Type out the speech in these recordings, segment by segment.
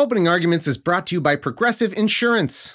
Opening Arguments is brought to you by Progressive Insurance.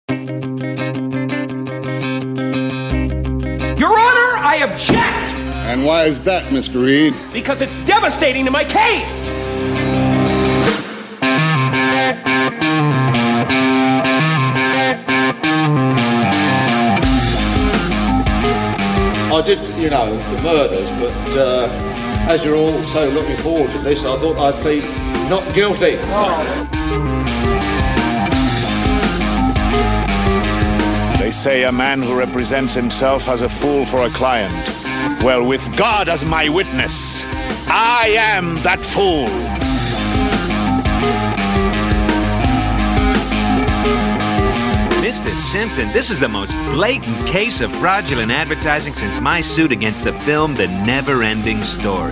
I object! And why is that, Mr. Reed? Because it's devastating to my case! I did, you know, the murders, but uh, as you're all so looking forward to this, I thought I'd plead not guilty. They say a man who represents himself as a fool for a client. Well, with God as my witness, I am that fool. Mr. Simpson, this is the most blatant case of fraudulent advertising since my suit against the film The Never Ending Story.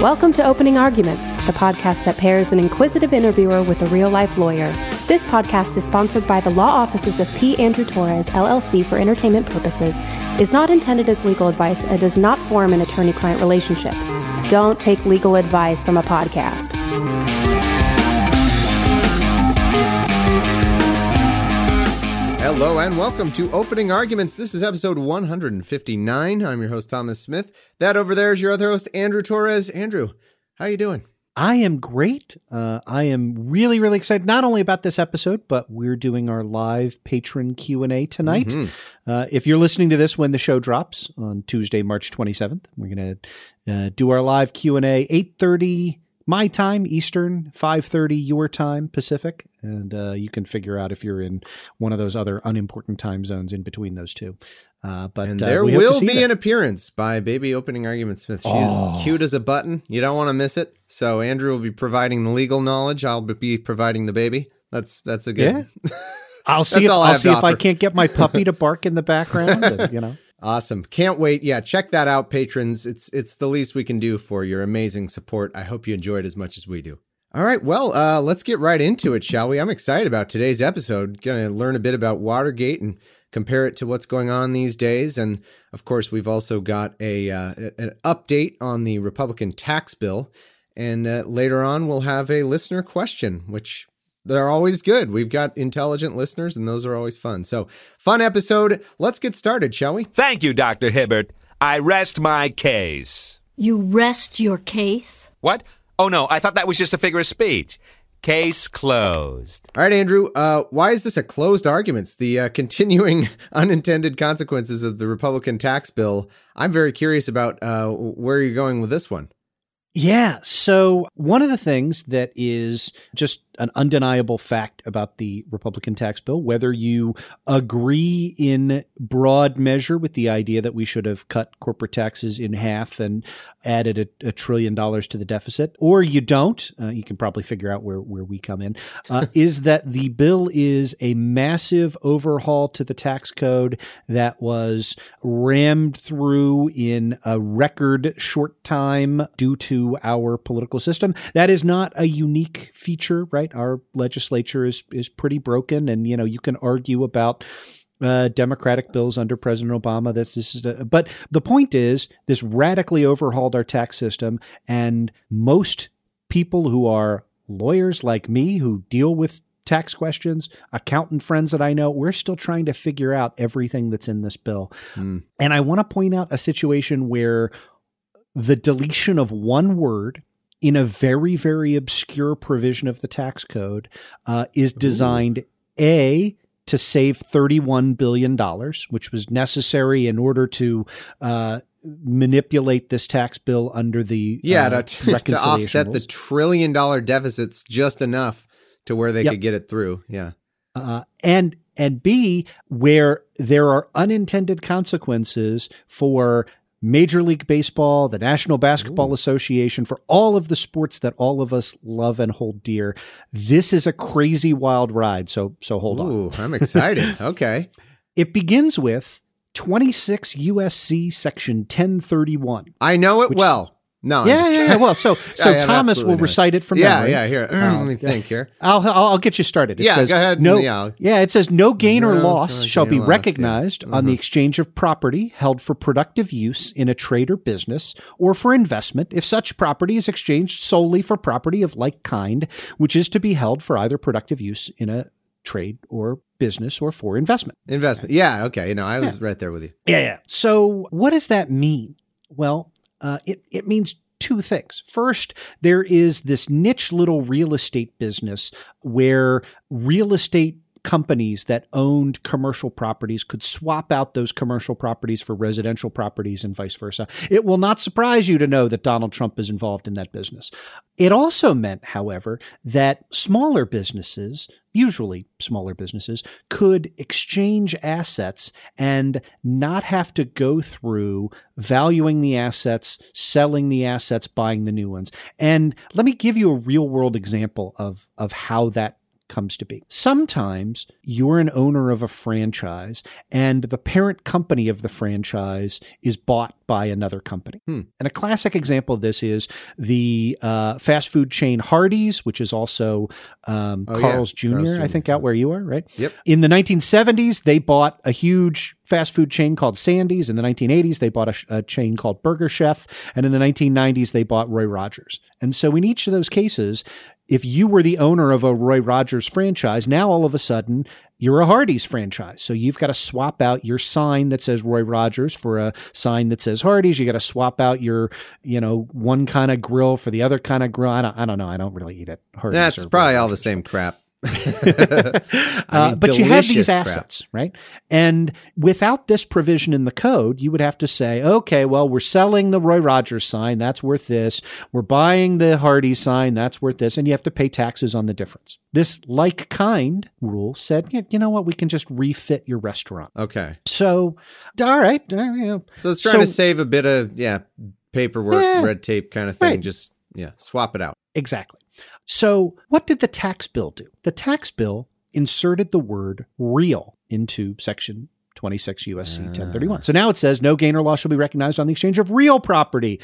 Welcome to Opening Arguments, the podcast that pairs an inquisitive interviewer with a real life lawyer. This podcast is sponsored by the law offices of P. Andrew Torres, LLC, for entertainment purposes, is not intended as legal advice, and does not form an attorney client relationship. Don't take legal advice from a podcast. Hello and welcome to Opening Arguments. This is episode 159. I'm your host Thomas Smith. That over there is your other host Andrew Torres. Andrew, how you doing? I am great. Uh, I am really, really excited not only about this episode, but we're doing our live patron Q and A tonight. Mm-hmm. Uh, if you're listening to this when the show drops on Tuesday, March 27th, we're going to uh, do our live Q and A 8:30 my time Eastern, 5:30 your time Pacific, and uh, you can figure out if you're in one of those other unimportant time zones in between those two. Uh, but And uh, there to will be you an appearance by Baby Opening Argument Smith. She's Oh. cute as a button. You don't want to miss it. So Andrew will be providing the legal knowledge. I'll be providing the baby. That's that's a good. I'll see. If, I I'll see if I can't get my puppy to bark in the background. and, you know. Awesome. Can't wait. Yeah, check that out, patrons. It's it's the least we can do for your amazing support. I hope you enjoyed it as much as we do. All right, well, uh, let's get right into it, shall we? I'm excited about today's episode. Going to learn a bit about Watergate and compare it to what's going on these days. And of course, we've also got a uh, an update on the Republican tax bill. And uh, later on, we'll have a listener question, which they're always good. We've got intelligent listeners, and those are always fun. So, fun episode. Let's get started, shall we? Thank you, Dr. Hibbert. I rest my case. You rest your case? What? Oh, no, I thought that was just a figure of speech. Case closed. All right, Andrew. Uh, why is this a closed arguments? The uh, continuing unintended consequences of the Republican tax bill. I'm very curious about uh, where you're going with this one. Yeah. So, one of the things that is just an undeniable fact about the Republican tax bill, whether you agree in broad measure with the idea that we should have cut corporate taxes in half and added a, a trillion dollars to the deficit, or you don't, uh, you can probably figure out where, where we come in, uh, is that the bill is a massive overhaul to the tax code that was rammed through in a record short time due to our political system. That is not a unique feature, right? Our legislature is is pretty broken, and you know you can argue about uh, Democratic bills under President Obama. That's this is, a, but the point is, this radically overhauled our tax system, and most people who are lawyers like me who deal with tax questions, accountant friends that I know, we're still trying to figure out everything that's in this bill. And I want to point out a situation where the deletion of one word in a very, very obscure provision of the tax code uh, is designed A, to save $31 billion, which was necessary in order to uh, manipulate this tax bill under the Yeah, uh, to, to offset the trillion dollar deficits just enough to where they Yep. could get it through. Yeah. uh, and and B, where there are unintended consequences for Major League Baseball, the National Basketball Ooh. Association, for all of the sports that all of us love and hold dear. This is a crazy wild ride. So so hold Ooh, on. I'm excited. okay. It begins with 26 USC section 1031. I know it well. No, yeah, yeah, yeah, Well, so so Thomas will recite it from there. yeah, memory. Yeah, here. Uh, let me think here. I'll, I'll, I'll get you started. It yeah, says, go ahead. No, yeah. yeah, it says no gain no, or loss shall be loss, recognized yeah. on the mm-hmm. exchange of property held for productive use in a trade or business or for investment if such property is exchanged solely for property of like kind, which is to be held for either productive use in a trade or business or for investment. Investment. Yeah. Okay. You know, I was yeah. right there with you. Yeah. Yeah. So what does that mean? Well, uh, it, it means two things. First, there is this niche little real estate business where real estate companies that owned commercial properties could swap out those commercial properties for residential properties and vice versa. It will not surprise you to know that Donald Trump is involved in that business. It also meant, however, that smaller businesses, usually smaller businesses, could exchange assets and not have to go through valuing the assets, selling the assets, buying the new ones. And let me give you a real world example of, of how that comes to be. Sometimes you're an owner of a franchise and the parent company of the franchise is bought by another company. Hmm. And a classic example of this is the uh, fast food chain Hardee's, which is also um, oh, Carl's, yeah. Jr., Carl's Jr., I think, out where you are, right? Yep. In the 1970s, they bought a huge fast food chain called Sandy's. In the 1980s, they bought a, a, chain called Burger Chef. And in the 1990s, they bought Roy Rogers. And so in each of those cases, if you were the owner of a Roy Rogers franchise, now all of a sudden you're a Hardee's franchise. So you've got to swap out your sign that says Roy Rogers for a sign that says Hardee's. You got to swap out your, you know, one kind of grill for the other kind of grill. I don't, I don't know. I don't really eat it. Hardee's That's probably all the same crap. uh, mean, but you have these assets, crap. right? And without this provision in the code, you would have to say, okay, well, we're selling the Roy Rogers sign. That's worth this. We're buying the Hardee's sign. That's worth this. And you have to pay taxes on the difference. This like kind rule said, yeah, you know what? We can just refit your restaurant. Okay. So, all right. Uh, so it's trying so, to save a bit of, yeah, paperwork, yeah, red tape kind of thing. Right. Just, yeah, swap it out. Exactly. So, what did the tax bill do? The tax bill inserted the word real into section 26 USC 1031. So now it says no gain or loss shall be recognized on the exchange of real property,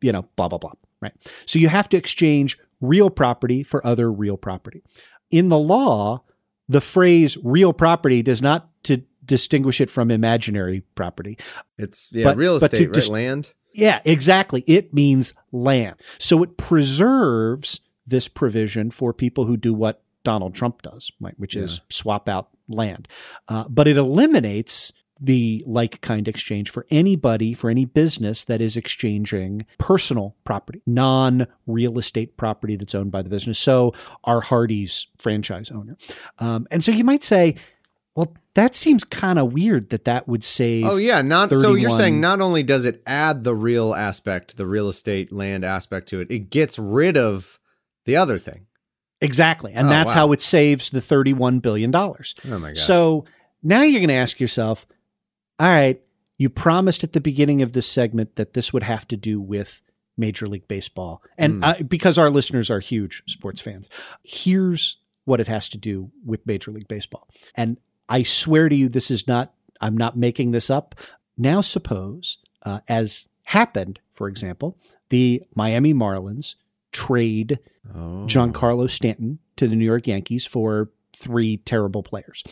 you know, blah, blah, blah, right? So you have to exchange real property for other real property. In the law, the phrase real property does not to distinguish it from imaginary property. It's yeah, but, real estate, right? Dis- land. Yeah, exactly. It means land. So it preserves this provision for people who do what Donald Trump does, right, which yeah. is swap out land. Uh, but it eliminates the like kind exchange for anybody, for any business that is exchanging personal property, non real estate property that's owned by the business. So, our Hardee's franchise owner. Um, and so you might say, well, that seems kind of weird that that would save. Oh yeah, not 31. so you're saying not only does it add the real aspect, the real estate land aspect to it, it gets rid of the other thing. Exactly. And oh, that's wow. how it saves the $31 billion. Oh my God. So now you're going to ask yourself, all right, you promised at the beginning of this segment that this would have to do with Major League Baseball. And mm. uh, because our listeners are huge sports fans, here's what it has to do with Major League Baseball. And I swear to you, this is not, I'm not making this up. Now, suppose, uh, as happened, for example, the Miami Marlins trade oh. Giancarlo Stanton to the New York Yankees for three terrible players,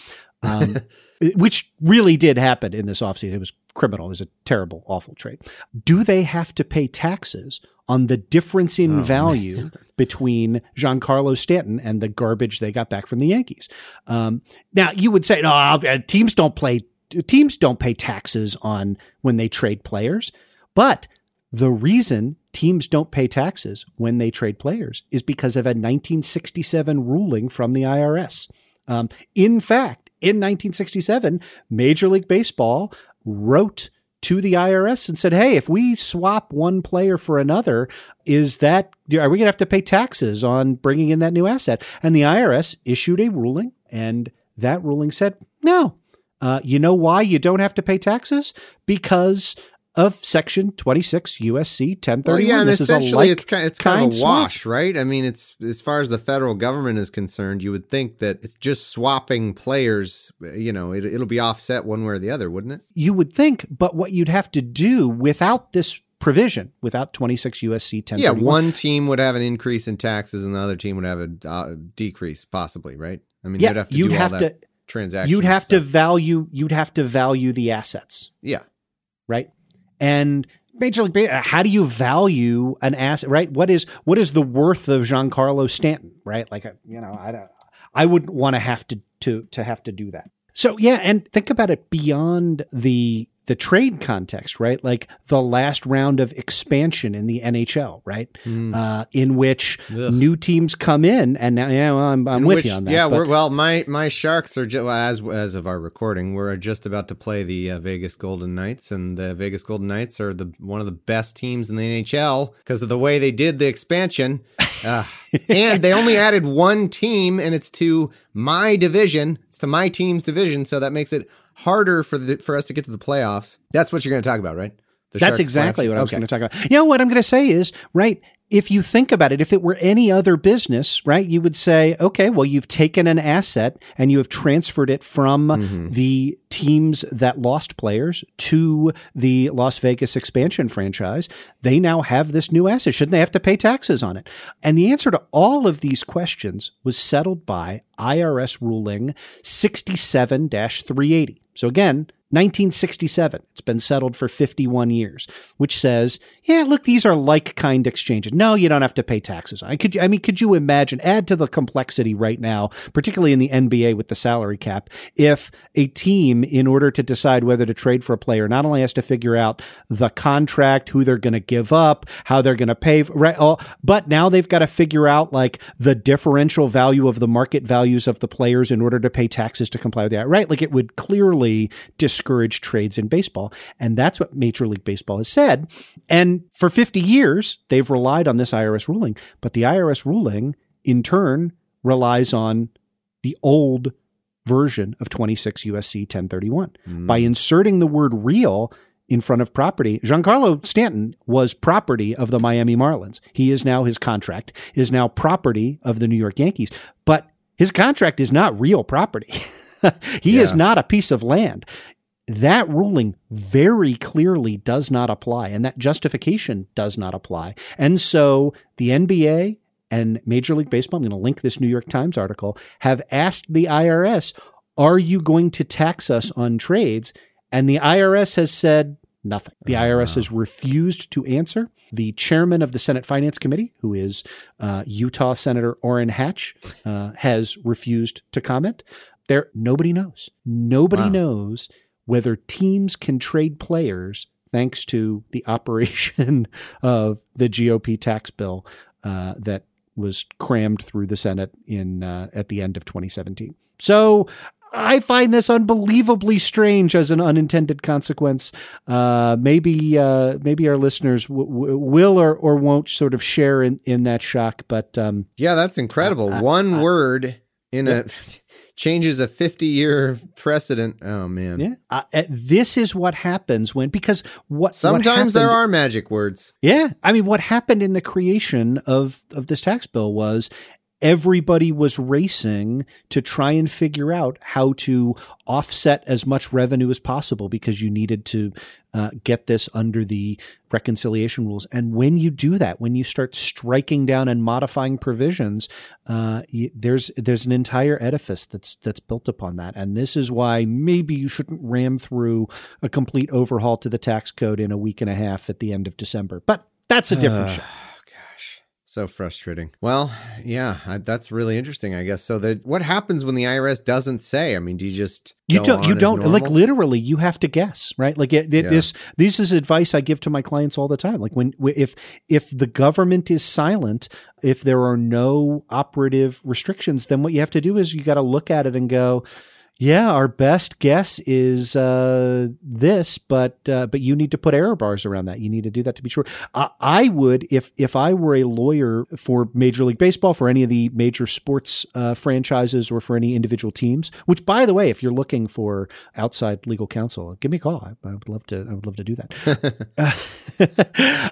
um, which really did happen in this offseason. It was criminal. It was a terrible, awful trade. Do they have to pay taxes on the difference in oh, value man. between Giancarlo Stanton and the garbage they got back from the Yankees? Um, now you would say, no, uh, teams don't play. Teams don't pay taxes on when they trade players, but the reason teams don't pay taxes when they trade players is because of a 1967 ruling from the IRS. Um, in fact, in 1967, Major League Baseball wrote to the IRS and said, "Hey, if we swap one player for another, is that are we going to have to pay taxes on bringing in that new asset?" And the IRS issued a ruling, and that ruling said, "No. Uh, you know why you don't have to pay taxes? Because of Section 26 USC 1031. Well, yeah, and this is a essentially like it's kind, it's kind of a swap. wash, right? I mean, it's as far as the federal government is concerned, you would think that it's just swapping players. You know, it, it'll be offset one way or the other, wouldn't it? You would think, but what you'd have to do without this provision, without 26 USC 1031. Yeah, one team would have an increase in taxes, and the other team would have a uh, decrease, possibly, right? I mean, Yeah, they'd have to you'd do have all that to- transaction. You'd have to value you'd have to value the assets. yeah. right? And Major League, how do you value an asset, right? What is what is the worth of Giancarlo Stanton, right? Like, you know, I don't, I wouldn't want to have to to to have to do that. So yeah, and think about it beyond the the trade context, right? Like the last round of expansion in the NHL, right? Uh, in which Ugh. new teams come in, and now yeah, well, I'm, I'm with which- you on that. Yeah, well, my my Sharks are ju- well, as as of our recording, we're just about to play the uh, Vegas Golden Knights, and the Vegas Golden Knights are the one of the best teams in the NHL because of the way they did the expansion, uh, and they only added one team, and it's to my division. It's to my team's division, so that makes it harder for the for us to get to the playoffs. That's what you're going to talk about, right? The That's Sharks exactly playoffs? what I was Okay. going to talk about. You know what I'm going to say is right. If you think about it, if it were any other business, right, you would say, okay, well, you've taken an asset and you have transferred it from Mm-hmm. the teams that lost players to the Las Vegas expansion franchise. They now have this new asset. Shouldn't they have to pay taxes on it? And the answer to all of these questions was settled by IRS ruling 67 380. So again, 1967. It's been settled for 51 years, which says, yeah, look, these are like kind exchanges. No, you don't have to pay taxes on it. Could you, I mean, could you imagine, add to the complexity right now, particularly in the NBA with the salary cap, if a team, in order to decide whether to trade for a player, not only has to figure out the contract, who they're going to give up, how they're going to pay, right? All, but now they've got to figure out like the differential value of the market values of the players in order to pay taxes to comply with that, right? Like it would clearly discourage trades in baseball. And that's what Major League Baseball has said. And for 50 years, they've relied on this IRS ruling. But the IRS ruling, in turn, relies on the old version of 26 USC 1031. Hmm. By inserting the word real in front of property, Giancarlo Stanton was property of the Miami Marlins. He is now his contract is now property of the New York Yankees. But his contract is not real property. he is not a piece of land. That ruling very clearly does not apply, and that justification does not apply. And so the NBA and Major League Baseball, I'm going to link this New York Times article, have asked the IRS, Are you going to tax us on trades? And the IRS has said nothing. The IRS has refused to answer. The chairman of the Senate Finance Committee, who is uh, Utah Senator Orrin Hatch, uh, has refused to comment. There, nobody knows. Nobody Wow. knows whether teams can trade players thanks to the operation of the GOP tax bill uh, that was crammed through the Senate in uh, at the end of 2017. So I find this unbelievably strange as an unintended consequence. Uh, maybe uh, maybe our listeners w- w- will or, or won't sort of share in, in that shock, but um, Yeah, that's incredible. One word in a changes a 50 year precedent. Oh man. yeah, uh, uh, this is what happens when because what Sometimes what there are magic words. Yeah, I mean, what happened in the creation of of this tax bill was everybody was racing to try and figure out how to offset as much revenue as possible because you needed to uh, get this under the reconciliation rules. And when you do that, when you start striking down and modifying provisions, uh, there's there's an entire edifice that's that's built upon that. And this is why maybe you shouldn't ram through a complete overhaul to the tax code in a week and a half at the end of December. But that's a different show. So frustrating. Well, yeah, I, that's really interesting, I guess. So that what happens when the IRS doesn't say? I mean, do you just You don't. You don't like literally. You have to guess, right? Like it, it- Yeah. this. This is advice I give to my clients all the time. Like when if if the government is silent, if there are no operative restrictions, then what you have to do is you got to look at it and go, yeah, our best guess is uh, this, but uh, but you need to put error bars around that. You need to do that to be sure. I, I would, if if I were a lawyer for Major League Baseball, for any of the major sports uh, franchises, or for any individual teams. Which, by the way, if you're looking for outside legal counsel, give me a call. I, I would love to. I would love to do that.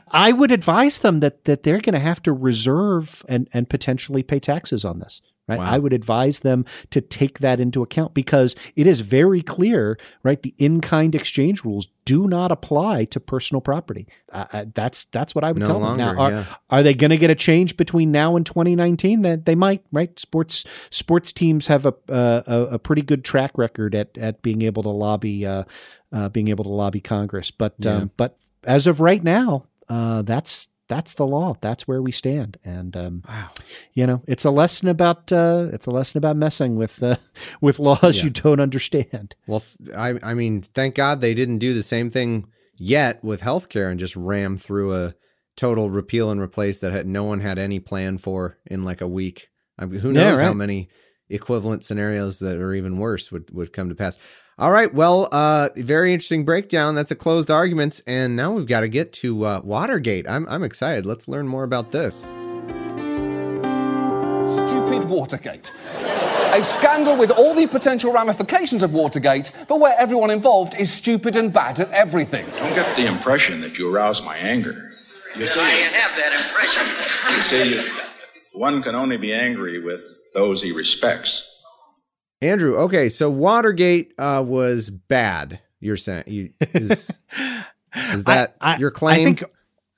I would advise them that that they're going to have to reserve and and potentially pay taxes on this right? Wow. I would advise them to take that into account because it is very clear, right? The in-kind exchange rules do not apply to personal property. Uh, uh that's that's what I would no tell longer, them. Now, are, yeah. are they going to get a change between now and 2019? That they might, right? Sports sports teams have a a, a pretty good track record at at being able to lobby uh, uh, being able to lobby Congress, but yeah. um, but as of right now, uh, that's that's the law. That's where we stand. And um, wow. you know, it's a lesson about uh, it's a lesson about messing with uh, with laws yeah. you don't understand. Well, I I mean, thank God they didn't do the same thing yet with healthcare and just ram through a total repeal and replace that had no one had any plan for in like a week. I mean, who knows yeah, right. how many equivalent scenarios that are even worse would would come to pass. All right. Well, uh, very interesting breakdown. That's a closed argument, and now we've got to get to uh, Watergate. I'm I'm excited. Let's learn more about this. Stupid Watergate. A scandal with all the potential ramifications of Watergate, but where everyone involved is stupid and bad at everything. Don't get the impression that you arouse my anger. You see, I can have that impression. You see, one can only be angry with those he respects. Andrew, okay, so Watergate uh, was bad. You're saying you, is, is that I, I, your claim? I think,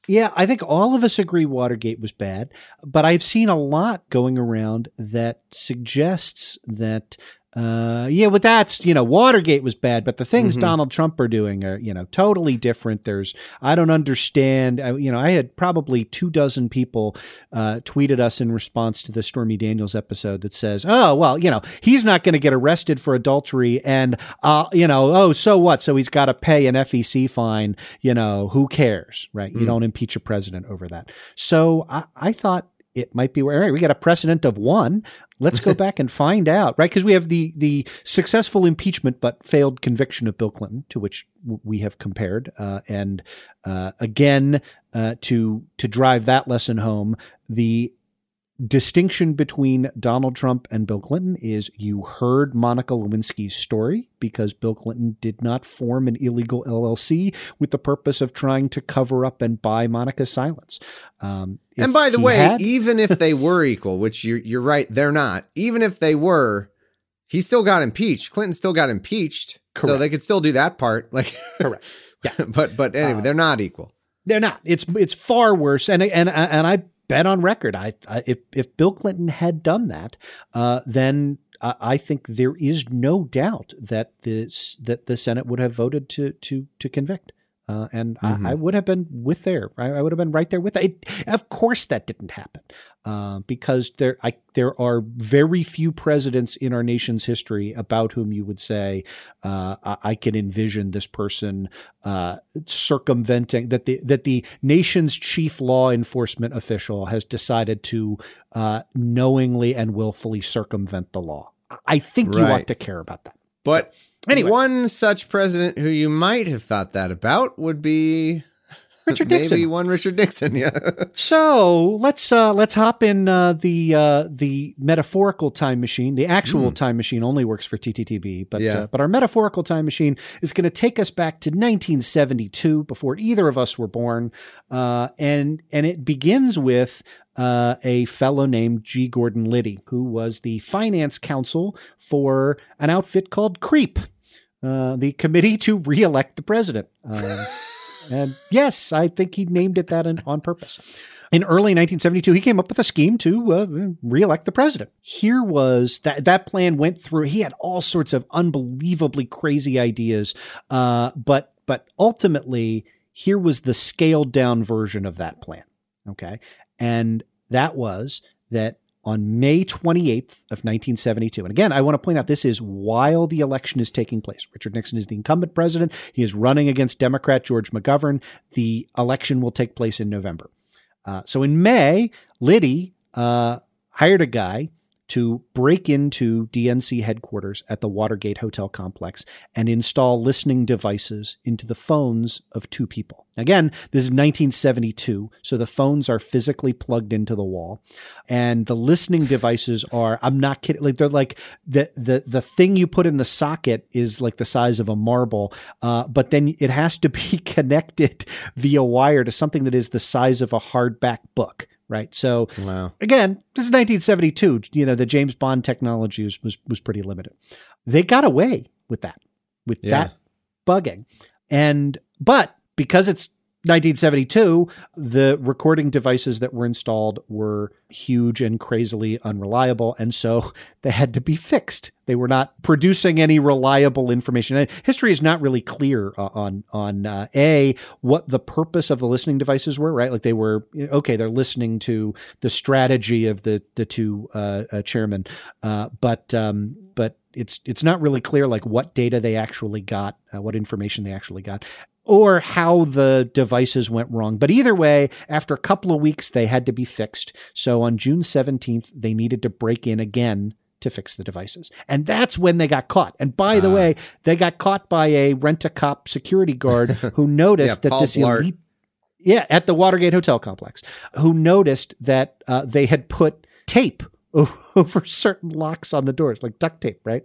yeah, I think all of us agree Watergate was bad, but I've seen a lot going around that suggests that uh, yeah, but that's you know Watergate was bad, but the things mm-hmm. Donald Trump are doing are you know totally different. There's I don't understand. I, you know, I had probably two dozen people uh, tweeted us in response to the Stormy Daniels episode that says, "Oh well, you know, he's not going to get arrested for adultery, and uh, you know, oh so what? So he's got to pay an FEC fine. You know, who cares, right? Mm. You don't impeach a president over that." So I, I thought it might be where right, we got a precedent of one. Let's go back and find out, right? Because we have the the successful impeachment but failed conviction of Bill Clinton, to which we have compared, uh, and uh, again uh, to to drive that lesson home, the distinction between Donald Trump and Bill Clinton is you heard Monica Lewinsky's story because Bill Clinton did not form an illegal LLC with the purpose of trying to cover up and buy Monica's silence. Um, and by the way, had, even if they were equal, which you're, you're right, they're not, even if they were, he still got impeached. Clinton still got impeached. Correct. So they could still do that part. Like, correct. Yeah. but, but anyway, uh, they're not equal. They're not. It's, it's far worse. And, and, and I bet on record. I, I if if Bill Clinton had done that, uh, then I, I think there is no doubt that this that the Senate would have voted to to to convict. Uh, and mm-hmm. I, I, would have been with there. I, I, would have been right there with it. Of course, that didn't happen uh, because there I, there are very few presidents in our nation's history about whom you would say uh, I, I, can envision this person uh, circumventing that the that the nation's chief law enforcement official has decided to uh, knowingly and willfully circumvent the law. I think right. you ought to care about that. But Anyway. One such president who you might have thought that about would be Richard Nixon. Maybe one Richard Nixon, yeah. so let's uh, let's hop in uh, the uh, the metaphorical time machine. The actual mm. time machine only works for TTTB, but yeah. Uh, but our metaphorical time machine is going to take us back to 1972, before either of us were born, uh, and and it begins with uh, a fellow named G. Gordon Liddy, who was the finance counsel for an outfit called CREEP, uh, the Committee to Re-elect the President. Uh, and yes, I think he named it that in, on purpose. In early 1972, he came up with a scheme to uh, reelect the president. Here was that that plan went through. He had all sorts of unbelievably crazy ideas, uh, but but ultimately, here was the scaled down version of that plan. Okay, and that was that on May 28th of 1972. And again, I want to point out this is while the election is taking place. Richard Nixon is the incumbent president. He is running against Democrat George McGovern. The election will take place in November. Uh, so in May, Liddy uh, hired a guy to break into DNC headquarters at the Watergate Hotel complex and install listening devices into the phones of two people. Again, this is 1972, so the phones are physically plugged into the wall, and the listening devices are. I'm not kidding. Like they're like the the the thing you put in the socket is like the size of a marble, uh, but then it has to be connected via wire to something that is the size of a hardback book right? So wow. again, this is 1972. You know, the James Bond technology was was, was pretty limited. They got away with that, with Yeah. that bugging, and but because it's 1972, the recording devices that were installed were huge and crazily unreliable, and so they had to be fixed. They were not producing any reliable information. And history is not really clear uh, on on uh, a what the purpose of the listening devices were. Right, like they were okay. They're listening to the strategy of the the two uh, uh, chairmen, uh, but um, but it's it's not really clear like what data they actually got, uh, what information they actually got or how the devices went wrong. But either way, after a couple of weeks, they had to be fixed. So on June 17th, they needed to break in again to fix the devices. And that's when they got caught. And by the way, they got caught by a rent a cop security guard who noticed Yeah, that Paul this Blart. elite. Yeah, at the Watergate Hotel complex, who noticed that uh, they had put tape over certain locks on the doors, like duct tape, right?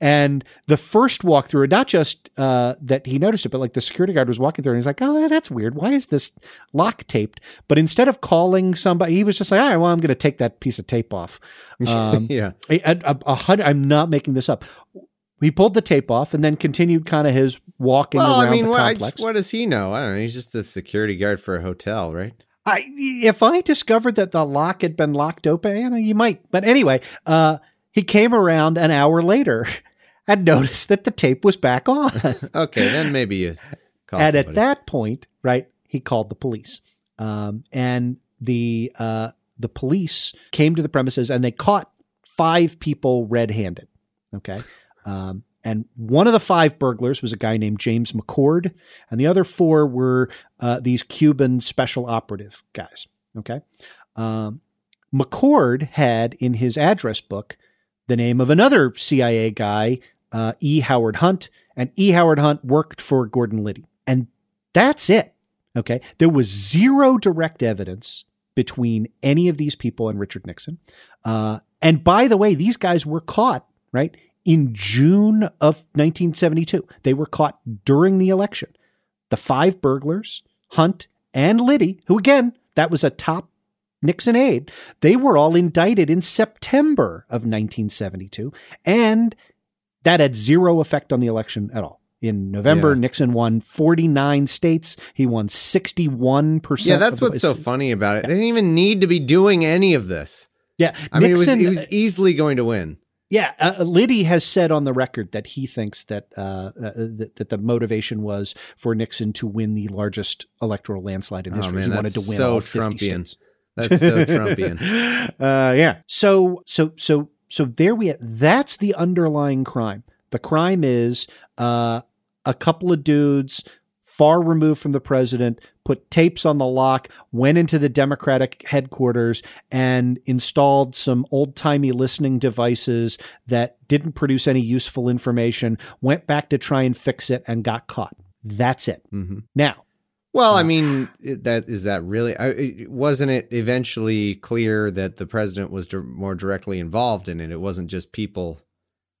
And the first walkthrough, not just uh, that he noticed it, but like the security guard was walking through and he's like, oh, that's weird. Why is this lock taped? But instead of calling somebody, he was just like, all right, well, I'm going to take that piece of tape off. Um, yeah. a- a- a- hundred- I'm not making this up. He pulled the tape off and then continued kind of his walking Well, around I mean, the what, I complex. just- what does he know? I don't know. He's just a security guard for a hotel, right? I, if I discovered that the lock had been locked open, you know, you might. But anyway, uh, he came around an hour later and noticed that the tape was back on. Okay, then maybe you call and at that point, right, he called the police. Um, and the uh, the police came to the premises and they caught five people red-handed. Okay. Um, and one of the five burglars was a guy named James McCord, and the other four were uh, these Cuban special operative guys. Okay. Um, McCord had in his address book the name of another CIA guy, uh, E. Howard Hunt, and E. Howard Hunt worked for Gordon Liddy. And that's it. Okay. There was zero direct evidence between any of these people and Richard Nixon. Uh, and by the way, these guys were caught, right, in June of 1972. They were caught during the election. The five burglars, Hunt and Liddy, who again, that was a top Nixon aide, they were all indicted in September of 1972. And that had zero effect on the election at all. In November, Yeah. Nixon won 49 states. He won 61%. Yeah, that's what's so funny about it. They didn't even need to be doing any of this. Yeah, I mean, Nixon- it was, was easily going to win. Yeah, uh, Liddy has said on the record that he thinks that, uh, uh, that that the motivation was for Nixon to win the largest electoral landslide in history. Oh, history. man, he wanted to win so all 50 Trumpian. states. That's so Trumpian. Uh, yeah. So so so so there we that's the underlying crime. The crime is uh, a couple of dudes far removed from the president put tapes on the lock, went into the Democratic headquarters and installed some old-timey listening devices that didn't produce any useful information, went back to try and fix it and got caught. That's it. Mhm. Now, Well, I mean, that is that really? I, wasn't it eventually clear that the president was more directly involved in it? It wasn't just people.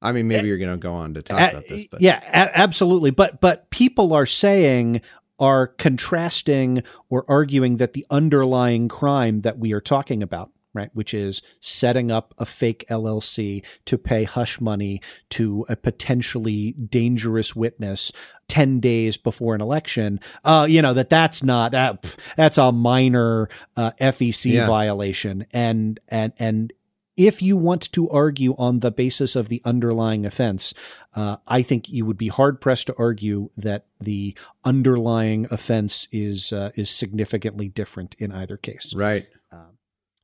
I mean, maybe you're going to go on to talk A- about this, but yeah, a- absolutely. But but people are saying are contrasting or arguing that the underlying crime that we are talking about, right, which is setting up a fake LLC to pay hush money to a potentially dangerous witness 10 days before an election, uh, you know, that that's not, that, pff, that's a minor uh, FEC Yeah. violation. And, and, and if you want to argue on the basis of the underlying offense, uh, I think you would be hard pressed to argue that the underlying offense is uh, is significantly different in either case. right.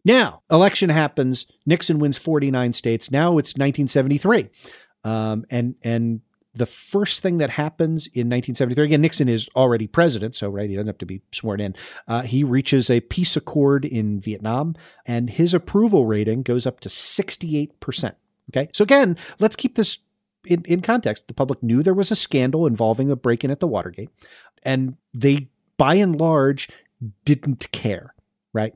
Now, election happens. Nixon wins 49 states. Now it's 1973, um, and and the first thing that happens in 1973, again, Nixon is already president, so right, he doesn't have to be sworn in. Uh, he reaches a peace accord in Vietnam, and his approval rating goes up to 68%. Okay, so again, let's keep this in, in context. The public knew there was a scandal involving a break in at the Watergate, and they, by and large, didn't care, right?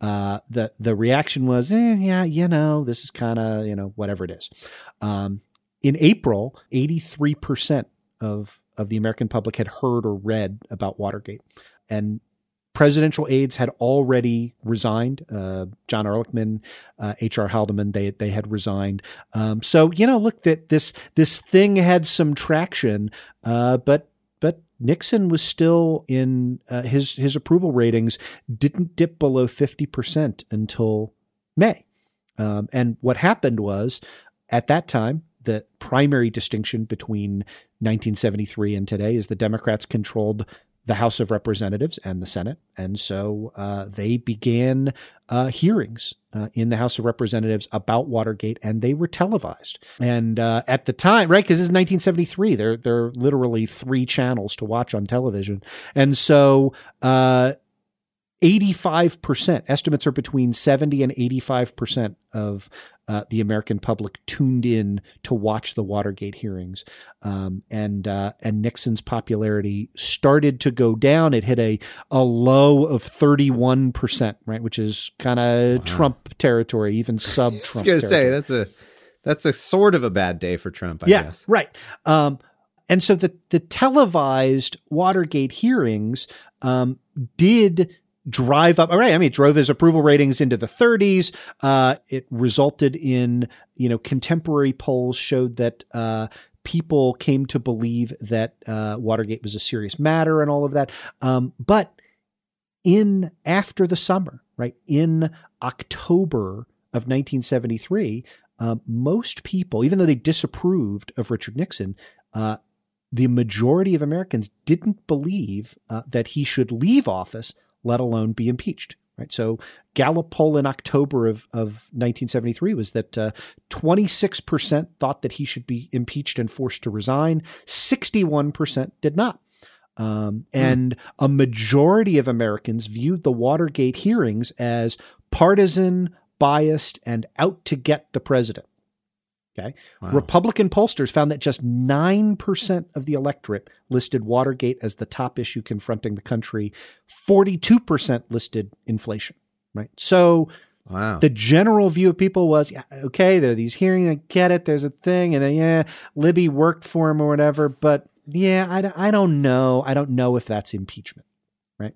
Uh, the the reaction was, eh, yeah, you know, this is kind of you know whatever it is. Um, in April, 83% of, of the American public had heard or read about Watergate. And presidential aides had already resigned. Uh, John Ehrlichman, uh, H.R. Haldeman, they they had resigned. Um, so you know, look that this this thing had some traction, uh, but but Nixon was still in uh, his his approval ratings didn't dip below fifty percent until May. Um, and what happened was, at that time, the primary distinction between 1973 and today is the Democrats controlled the House of Representatives and the Senate. And so uh, they began uh, hearings uh, in the House of Representatives about Watergate, and they were televised. And uh, at the time, right, because this is 1973, there, there are literally three channels to watch on television. And so 85%, uh, estimates are between 70 and 85% of uh, the American public tuned in to watch the Watergate hearings, um, and uh, and Nixon's popularity started to go down. It hit a a low of thirty one percent, right, which is kind of wow. Trump territory, even sub Trump. I was going to say that's a that's a sort of a bad day for Trump. I yeah, guess. right. Um, and so the the televised Watergate hearings um, did drive up. All right, I mean, it drove his approval ratings into the 30s. Uh, it resulted in, you know, contemporary polls showed that uh, people came to believe that uh, Watergate was a serious matter and all of that. Um, but in after the summer, right in October of 1973, uh, most people, even though they disapproved of Richard Nixon, uh, the majority of Americans didn't believe uh, that he should leave office let alone be impeached. Right. So Gallup poll in October of, of 1973 was that uh, 26% thought that he should be impeached and forced to resign. 61% did not. Um, hmm. and a majority of Americans viewed the Watergate hearings as partisan, biased, and out to get the president. Okay. Wow. Republican pollsters found that just 9% of the electorate listed Watergate as the top issue confronting the country. 42% listed inflation, right? So wow. the general view of people was, yeah, okay, there are these hearings, I get it, there's a thing, and then, yeah, Liddy worked for him or whatever, but yeah, I, I don't know. I don't know if that's impeachment, right?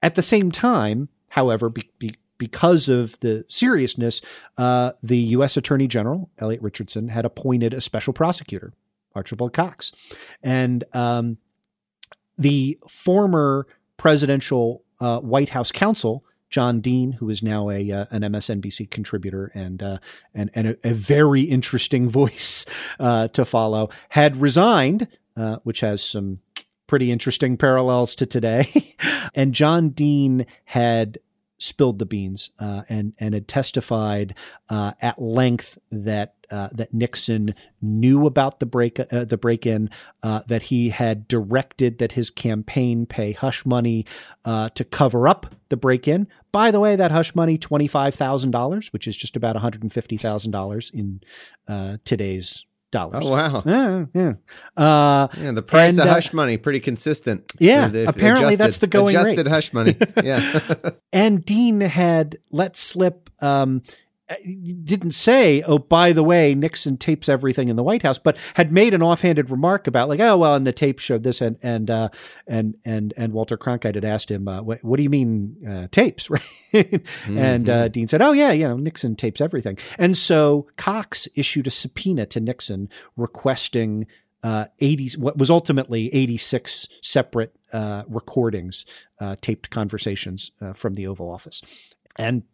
At the same time, however, be, be, because of the seriousness, uh, the U.S. Attorney General, Elliot Richardson, had appointed a special prosecutor, Archibald Cox. And um, the former presidential uh, White House counsel, John Dean, who is now a uh, an MSNBC contributor and uh, and and a, a, very interesting voice uh, to follow, had resigned, uh, which has some pretty interesting parallels to today. and John Dean had spilled the beans uh, and and had testified uh, at length that uh, that Nixon knew about the break uh, the break in uh, that he had directed that his campaign pay hush money uh, to cover up the break in. By the way, that hush money twenty five thousand dollars, which is just about one hundred and fifty thousand dollars in today's dollars. Oh wow! Yeah, yeah. Uh, yeah, the price and, of uh, hush money pretty consistent. Yeah, apparently adjusted, that's the going adjusted rate. hush money. Yeah. and Dean had let slip um, didn't say, oh, by the way, Nixon tapes everything in the White House, but had made an offhanded remark about like, oh, well, and the tape showed this, and and uh, and and and Walter Cronkite had asked him, uh, what, what, do you mean uh, tapes, right? mm-hmm. And uh, Dean said, oh yeah, you know, Nixon tapes everything, and so Cox issued a subpoena to Nixon requesting. Uh, 80 what was ultimately 86 separate uh, recordings, uh, taped conversations uh, from the Oval Office. And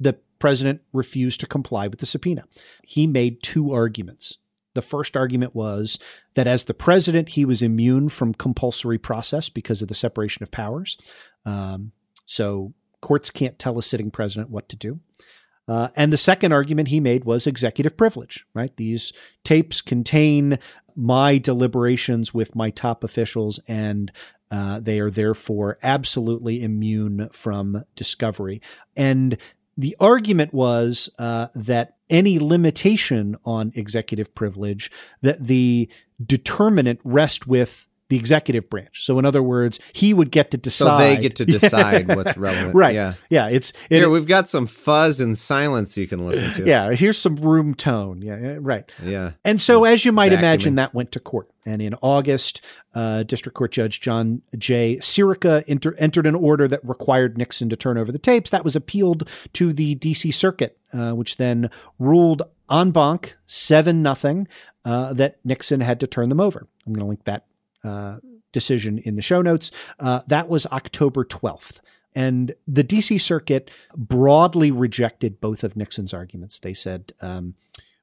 the president refused to comply with the subpoena. He made two arguments. The first argument was that as the president, he was immune from compulsory process because of the separation of powers. Um, so courts can't tell a sitting president what to do. Uh, and the second argument he made was executive privilege, right? These tapes contain my deliberations with my top officials, and uh, they are therefore absolutely immune from discovery. And the argument was uh, that any limitation on executive privilege, that the determinant rest with the executive branch. So, in other words, he would get to decide. So they get to decide what's relevant. right. Yeah. Yeah. It's it, Here, we've got some fuzz and silence you can listen to. yeah. Here's some room tone. Yeah. Right. Yeah. And so, as you might Vacuuming. imagine, that went to court. And in August, uh, District Court Judge John J. Sirica enter, entered an order that required Nixon to turn over the tapes. That was appealed to the D.C. Circuit, uh, which then ruled en banc, 7 nothing, uh, that Nixon had to turn them over. I'm going to link that uh, decision in the show notes. Uh, that was October 12th. And the DC Circuit broadly rejected both of Nixon's arguments. They said, um,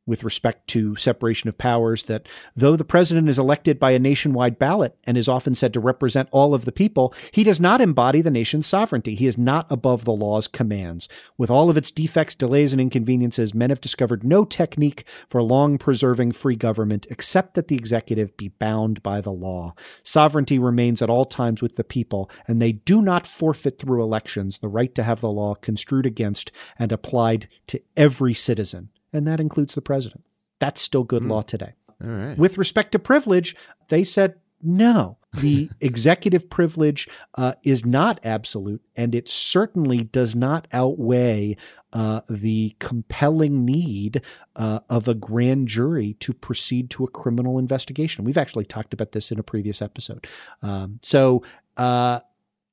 with respect to separation of powers, that though the president is elected by a nationwide ballot and is often said to represent all of the people, he does not embody the nation's sovereignty. He is not above the law's commands. With all of its defects, delays, and inconveniences, men have discovered no technique for long preserving free government except that the executive be bound by the law. Sovereignty remains at all times with the people, and they do not forfeit through elections the right to have the law construed against and applied to every citizen and that includes the president. That's still good law today. All right. With respect to privilege, they said no. The executive privilege uh, is not absolute, and it certainly does not outweigh uh, the compelling need uh, of a grand jury to proceed to a criminal investigation. We've actually talked about this in a previous episode. Um, so, uh,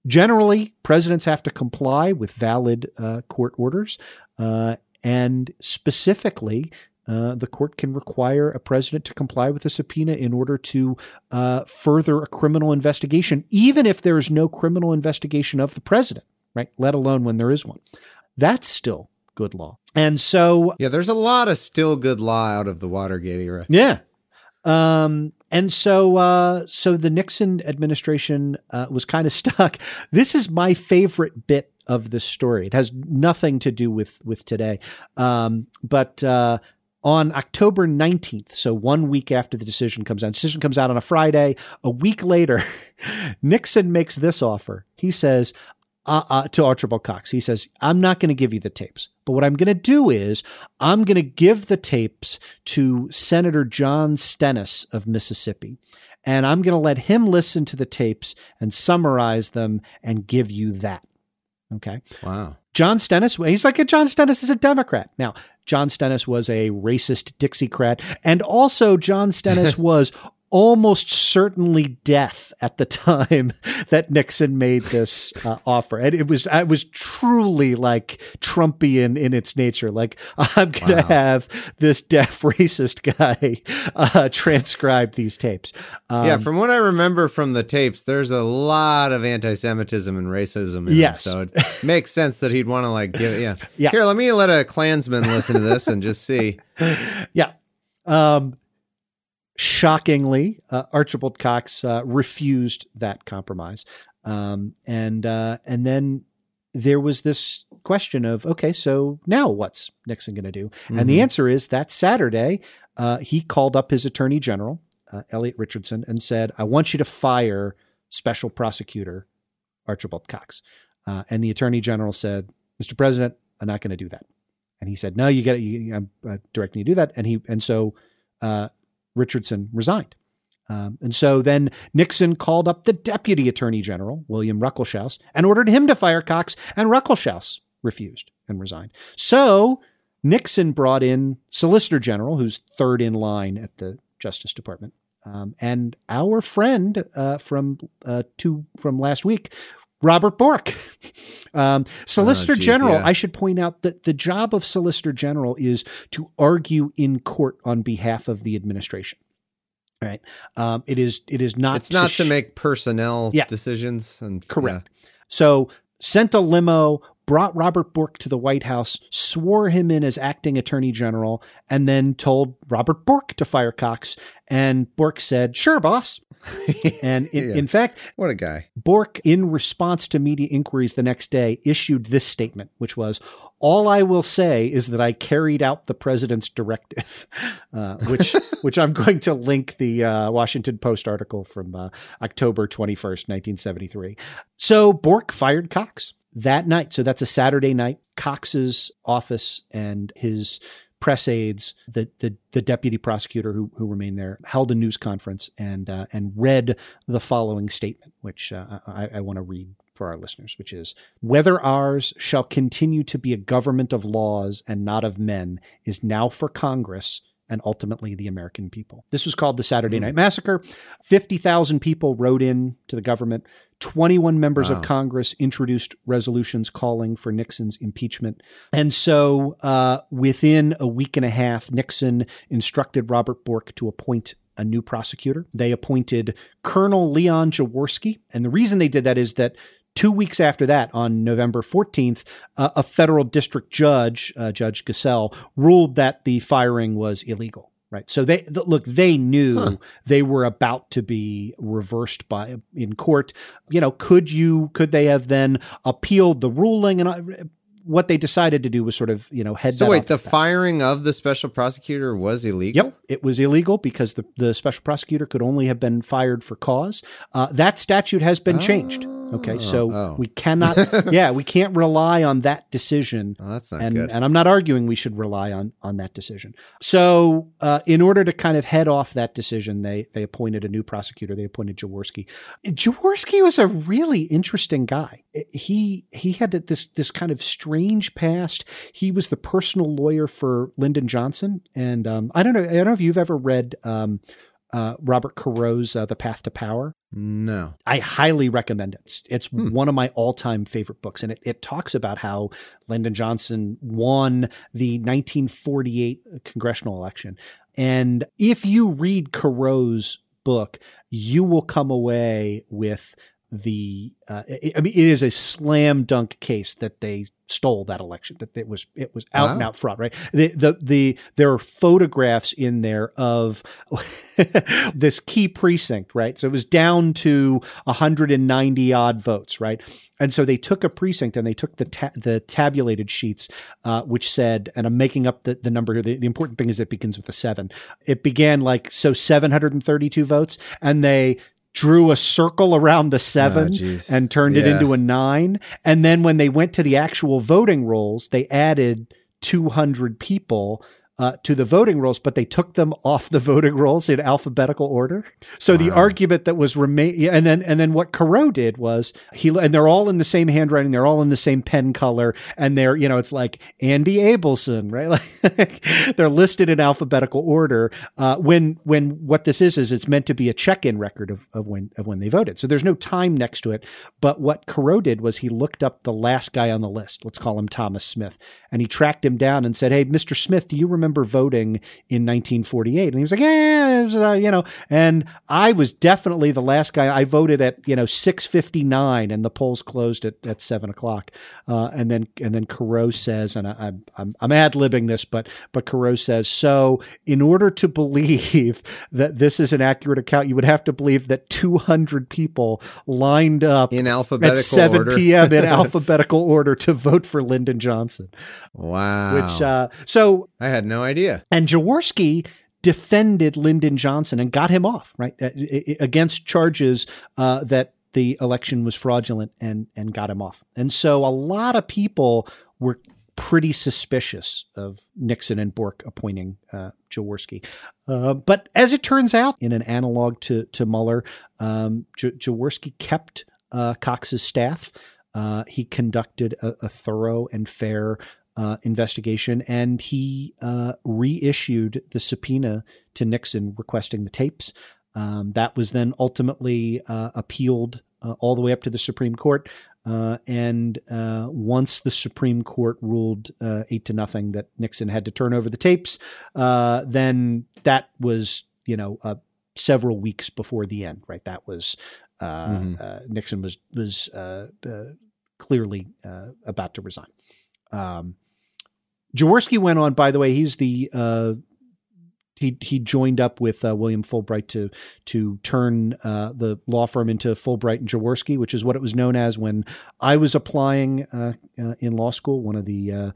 generally, presidents have to comply with valid uh, court orders. And specifically, uh, the court can require a president to comply with a subpoena in order to uh, further a criminal investigation, even if there is no criminal investigation of the president, right? Let alone when there is one. That's still good law. And so, Yeah, there's a lot of still good law out of the Watergate era. yeah. Um, and so, uh, so the Nixon administration uh, was kind of stuck. This is my favorite bit of the story. It has nothing to do with with today, um, but uh, on October nineteenth, so one week after the decision comes out, decision comes out on a Friday. A week later, Nixon makes this offer. He says. Uh, uh, to Archibald Cox, he says, "I'm not going to give you the tapes, but what I'm going to do is I'm going to give the tapes to Senator John Stennis of Mississippi, and I'm going to let him listen to the tapes and summarize them and give you that." Okay. Wow. John Stennis, he's like a John Stennis is a Democrat. Now, John Stennis was a racist Dixiecrat, and also John Stennis was almost certainly death at the time that Nixon made this uh, offer. And it was it was truly like Trumpian in its nature. Like I'm going to Wow. have this deaf racist guy uh, transcribe these tapes. Um, yeah, from what I remember from the tapes, there's a lot of anti-Semitism and racism. In them, Yes. so it makes sense that he'd want to like give. Yeah, Yeah. Here, let me let a Klansman listen to this and just see. yeah. Um, shockingly, uh, Archibald Cox uh, refused that compromise, um, and uh, and then there was this question of okay, so now what's Nixon going to do? And the Mhm. answer is that Saturday uh, he called up his Attorney General uh, Elliot Richardson and said, "I want you to fire Special Prosecutor Archibald Cox." Uh, and the Attorney General said, "Mr. President, I'm not going to do that." And he said, "No, you got to. You, I'm uh, directing you to do that." And he and so uh, Richardson resigned. Um, and so then Nixon called up the Deputy Attorney General William Ruckelshaus and ordered him to fire Cox, and Ruckelshaus refused and resigned. So Nixon brought in Solicitor General, who's third in line at the Justice Department, um, and our friend uh, from uh, two from last week, Robert Bork. Um, Solicitor Oh, geez, General, yeah. I should point out that the job of Solicitor General is to argue in court on behalf of the administration. Right. Um, it is. It is not. It's not to make personnel Yeah. decisions and Correct. So sent a limo, brought Robert Bork to the White House, swore him in as acting attorney general, and then told Robert Bork to fire Cox. And Bork said, Sure, boss. and in, Yeah. in fact, What a guy. Bork, in response to media inquiries the next day, issued this statement, which was, "All I will say is that I carried out the president's directive," uh, which which I'm going to link the uh, Washington Post article from uh, October 21st, 1973. So Bork fired Cox that night. So that's a Saturday night. Cox's office and his press aides, the the, the deputy prosecutor who, who remained there, held a news conference and uh, and read the following statement, which uh, I, I want to read for our listeners, which is whether ours shall continue to be a government of laws and not of men is now for Congress and ultimately the American people. This was called the Saturday Night Massacre. 50,000 people wrote in to the government. 21 members Wow. of Congress introduced resolutions calling for Nixon's impeachment. And so uh, within a week and a half, Nixon instructed Robert Bork to appoint a new prosecutor. They appointed Colonel Leon Jaworski. And the reason they did that is that Two weeks after that, on November 14th, uh, a federal district judge, uh, Judge Gesell, ruled that the firing was illegal. Right. So they th- look. They knew they were about to be reversed by in court. You know, could you? Could they have then appealed the ruling? And what they decided to do was sort of you know head. So wait, off the firing of the special prosecutor was illegal? Yep, it was illegal because the, the special prosecutor could only have been fired for cause. Uh, that statute has been changed. Okay, so oh. we cannot, yeah, we can't rely on that decision. Oh, that's not and, good. and I'm not arguing we should rely on on that decision. So, uh, in order to kind of head off that decision, they they appointed a new prosecutor. They appointed Jaworski. Jaworski was a really interesting guy. He he had this this kind of strange past. He was the personal lawyer for Lyndon Johnson, and um, I don't know. I don't know if you've ever read. Um, uh, Robert Caro's uh, The Path to Power. No. I highly recommend it. It's, it's one of my all time favorite books. And it, it talks about how Lyndon Johnson won the 1948 congressional election. And if you read Caro's book, you will come away with the uh, I I mean it is a slam dunk case that they stole that election that it was it was out and out fraud right? The the the there are photographs in there of this key precinct right? So it was down to 190 odd votes right? And so they took a precinct and they took the ta- the tabulated sheets uh, which said and I'm making up the, the number here the, the important thing is it begins with a 7 it began like so 732 votes and they drew a circle around the seven oh, and turned it into a nine. And then when they went to the actual voting rolls, they added 200 people. Uh, to the voting rolls, but they took them off the voting rolls in alphabetical order. So the argument that was remain, and then and then what Caro did was he and they're all in the same handwriting, they're all in the same pen color, and they're you know it's like Andy Abelson, right? Like they're listed in alphabetical order. Uh, when when what this is is it's meant to be a check-in record of, of when of when they voted. So there's no time next to it. But what Caro did was he looked up the last guy on the list. Let's call him Thomas Smith, and he tracked him down and said, "Hey, Mr. Smith, do you remember voting in 1948?" And he was like, "Yeah, was, uh, you know." And I was definitely the last guy. I voted at you know 6:59, and the polls closed at, at seven o'clock. Uh, and then and then Caro says, and I, I'm I'm, I'm ad libbing this, but but Caro says, so in order to believe that this is an accurate account, you would have to believe that 200 people lined up In alphabetical at 7 order. p.m. in alphabetical order to vote for Lyndon Johnson. Wow. Which uh, so I had no idea. and Jaworski defended Lyndon Johnson and got him off, right, uh, against charges uh, that the election was fraudulent and and got him off. And so a lot of people were pretty suspicious of Nixon and Bork appointing uh, Jaworski. Uh, but as it turns out, in an analog to to Mueller, um, J- Jaworski kept uh, Cox's staff. Uh, he conducted a, a thorough and fair uh, investigation, and he uh, reissued the subpoena to Nixon requesting the tapes. Um, that was then ultimately uh, appealed uh, all the way up to the Supreme Court. Uh, and uh, once the Supreme Court ruled uh, eight to nothing that Nixon had to turn over the tapes, uh, then that was you know uh, several weeks before the end. Right, that was uh, Nixon was was uh, uh, clearly uh, about to resign. Um, Jaworski went on. By the way, he's the uh, he he joined up with uh, William Fulbright to to turn uh, the law firm into Fulbright and Jaworski, which is what it was known as when I was applying uh, uh in law school. One of the uh,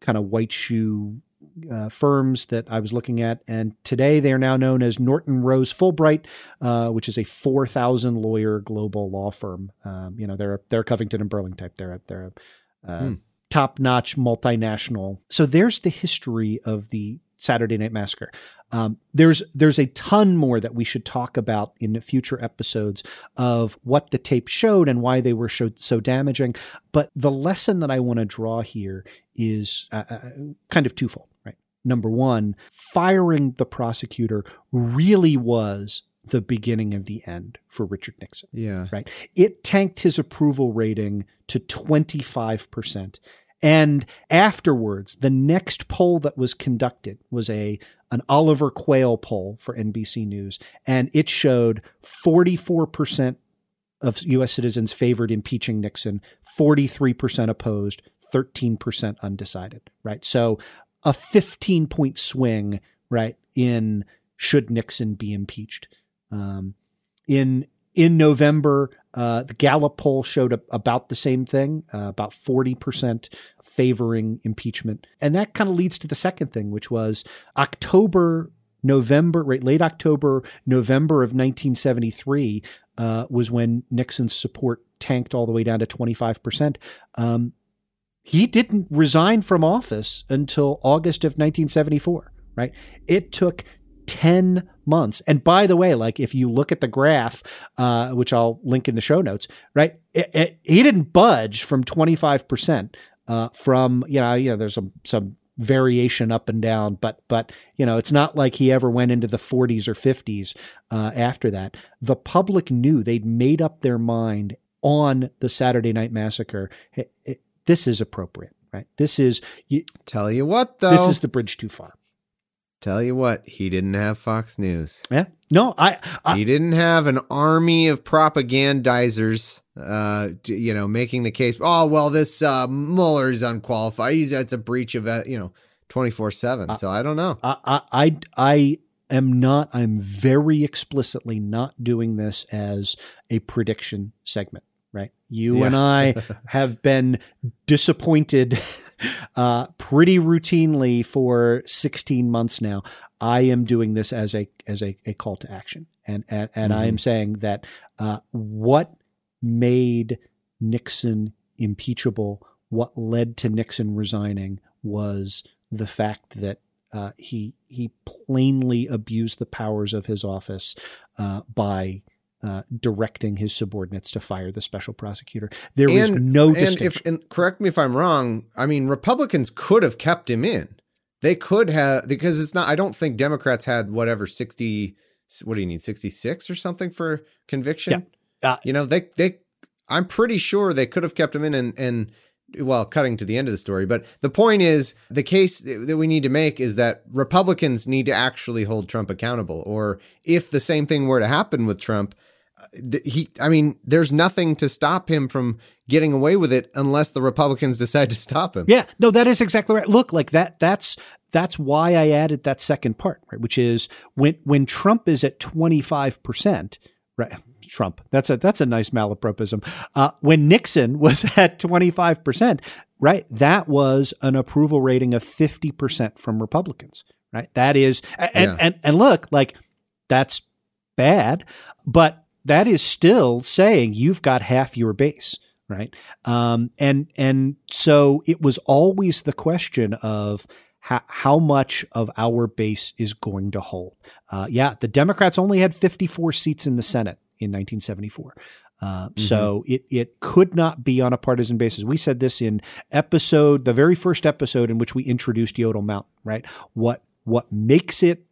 kind of white shoe uh, firms that I was looking at, and today they are now known as Norton Rose Fulbright, uh, which is a four thousand lawyer global law firm. Um, you know, they're they're Covington and Burling type. They're they're uh, hmm. Top notch multinational. So there's the history of the Saturday Night Massacre. Um, there's there's a ton more that we should talk about in future episodes of what the tape showed and why they were so, so damaging. But the lesson that I want to draw here is uh, uh, kind of twofold. Right, number one, firing the prosecutor really was the beginning of the end for Richard Nixon. Yeah. Right. It tanked his approval rating to 25%. And afterwards, the next poll that was conducted was a an Oliver Quayle poll for NBC News, and it showed 44% of U.S. citizens favored impeaching Nixon, 43% opposed, 13% undecided. Right, so a 15 point swing. Right in should Nixon be impeached. Um, in in November, uh, the Gallup poll showed a, about the same thing, uh, about 40% favoring impeachment. And that kind of leads to the second thing, which was October, November, right, late October, November of 1973 uh, was when Nixon's support tanked all the way down to 25%. Um, he didn't resign from office until August of 1974, right? It took 10 months. And by the way, like if you look at the graph, uh, which I'll link in the show notes, right? It, it, he didn't budge from 25% uh, from, you know, you know, there's some, some variation up and down, but, but, you know, it's not like he ever went into the 40s or 50s uh, after that. The public knew they'd made up their mind on the Saturday Night Massacre. It, this is appropriate, right? This is, you, tell you what, though, this is the bridge too far. Tell you what, he didn't have Fox News. Yeah. No, I, I he didn't have an army of propagandizers uh you know making the case oh well this uh Mueller's unqualified he's that's a breach of uh, you know 24/7 so I don't know I I I am not I'm very explicitly not doing this as a prediction segment right you yeah. and I have been disappointed uh, pretty routinely for 16 months now. I am doing this as a as a, a call to action, and and, and mm-hmm. I am mm-hmm. saying that uh, what made Nixon impeachable, what led to Nixon resigning, was the fact that uh, he he plainly abused the powers of his office uh, by uh, directing his subordinates to fire the special prosecutor. There and, is no and distinction. If, and correct me if I'm wrong. I mean, Republicans could have kept him in. They could have because it's not. I don't think Democrats had whatever sixty. What do you need? Sixty six or something for conviction. Yeah. Uh, you know, they they. I'm pretty sure they could have kept him in and and well, cutting to the end of the story. But the point is, the case that we need to make is that Republicans need to actually hold Trump accountable. Or if the same thing were to happen with Trump, he, I mean, there's nothing to stop him from getting away with it unless the Republicans decide to stop him. Yeah, no, that is exactly right. Look, like that, that's, that's why I added that second part, right? Which is when, when Trump is at 25%, right? Trump. That's a that's a nice malapropism. Uh, when Nixon was at 25%, right? That was an approval rating of 50% from Republicans, right? That is and yeah. and and look, like that's bad, but that is still saying you've got half your base, right? Um, and and so it was always the question of how, how much of our base is going to hold. Uh, yeah, the Democrats only had 54 seats in the Senate in 1974. Uh, mm-hmm. So it it could not be on a partisan basis. We said this in episode, the very first episode in which we introduced Yodel Mountain. Right? What what makes it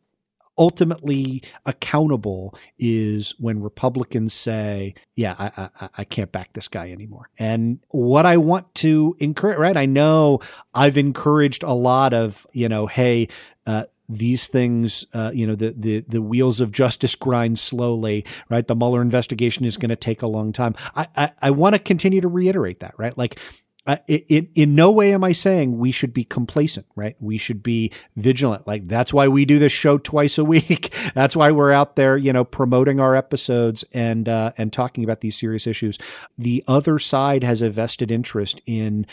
ultimately accountable is when Republicans say, "Yeah, I, I, I can't back this guy anymore." And what I want to encourage, right? I know I've encouraged a lot of, you know, hey, uh, these things, uh, you know, the, the the wheels of justice grind slowly, right? The Mueller investigation is going to take a long time. I I, I want to continue to reiterate that, right? Like uh, it, it, in no way am I saying we should be complacent, right? We should be vigilant. Like that's why we do this show twice a week. that's why we're out there, you know, promoting our episodes and uh, and talking about these serious issues. The other side has a vested interest in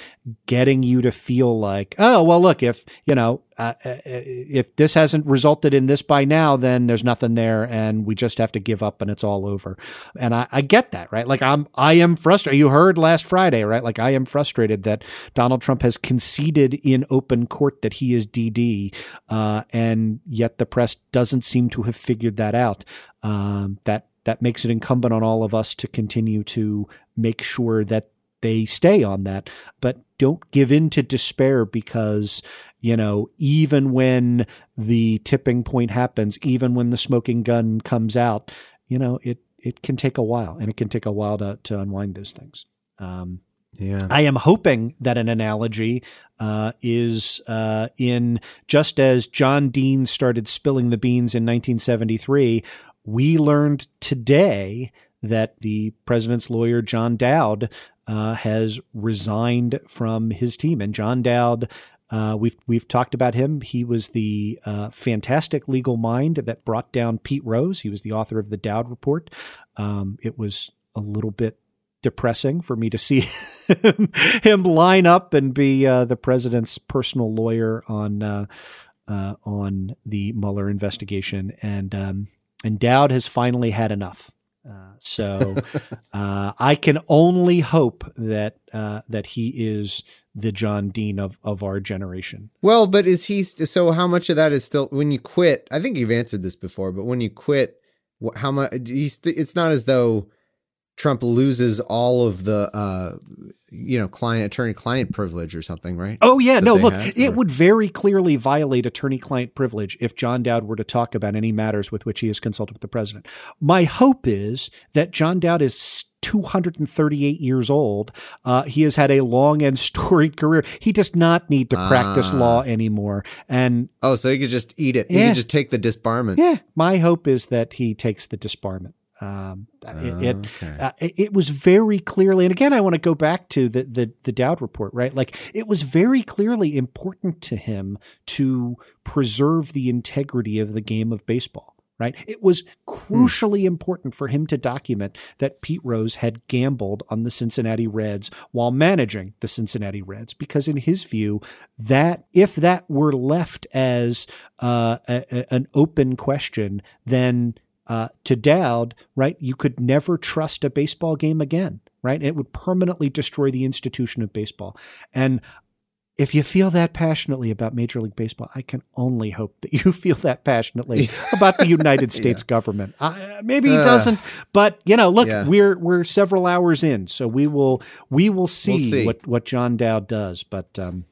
getting you to feel like, oh, well, look, if you know, uh, uh, if this hasn't resulted in this by now, then there's nothing there, and we just have to give up, and it's all over. And I, I get that, right? Like I'm, I am frustrated. You heard last Friday, right? Like I am frustrated that Donald Trump has conceded in open court that he is DD, uh, and yet the press doesn't seem to have figured that out. Um, that that makes it incumbent on all of us to continue to make sure that they stay on that, but don't give in to despair because you know, even when the tipping point happens, even when the smoking gun comes out, you know, it it can take a while, and it can take a while to to unwind those things. Um, yeah, I am hoping that an analogy uh, is uh, in just as John Dean started spilling the beans in 1973. We learned today that the president's lawyer John Dowd uh, has resigned from his team, and John Dowd uh, we've we've talked about him. He was the uh, fantastic legal mind that brought down Pete Rose. He was the author of the Dowd Report. Um, it was a little bit depressing for me to see him, him line up and be uh, the president's personal lawyer on uh, uh, on the Mueller investigation. And um, and Dowd has finally had enough. Uh, so uh, I can only hope that uh, that he is the John Dean of of our generation. Well, but is he st- so? How much of that is still when you quit? I think you've answered this before, but when you quit, how much? St- it's not as though Trump loses all of the uh, you know client attorney client privilege or something, right? Oh yeah, that no, look, have, it would very clearly violate attorney client privilege if John Dowd were to talk about any matters with which he has consulted with the president. My hope is that John Dowd is 238 years old. Uh, he has had a long and storied career. He does not need to practice law anymore. And oh, so he could just eat it. Yeah. He could just take the disbarment. Yeah. My hope is that he takes the disbarment. Um, it, it, okay. uh, it, was very clearly, and again, I want to go back to the, the the Dowd report, right? Like it was very clearly important to him to preserve the integrity of the game of baseball. Right? It was crucially hmm. important for him to document that Pete Rose had gambled on the Cincinnati Reds while managing the Cincinnati Reds, because in his view, that if that were left as uh, a, an open question, then uh, to Dowd, right, you could never trust a baseball game again, right? It would permanently destroy the institution of baseball. And if you feel that passionately about Major League Baseball, I can only hope that you feel that passionately about the United States yeah. government. Uh, maybe he uh, doesn't, but you know, look, yeah. we're we're several hours in, so we will we will see, we'll see. what what John Dowd does. But um,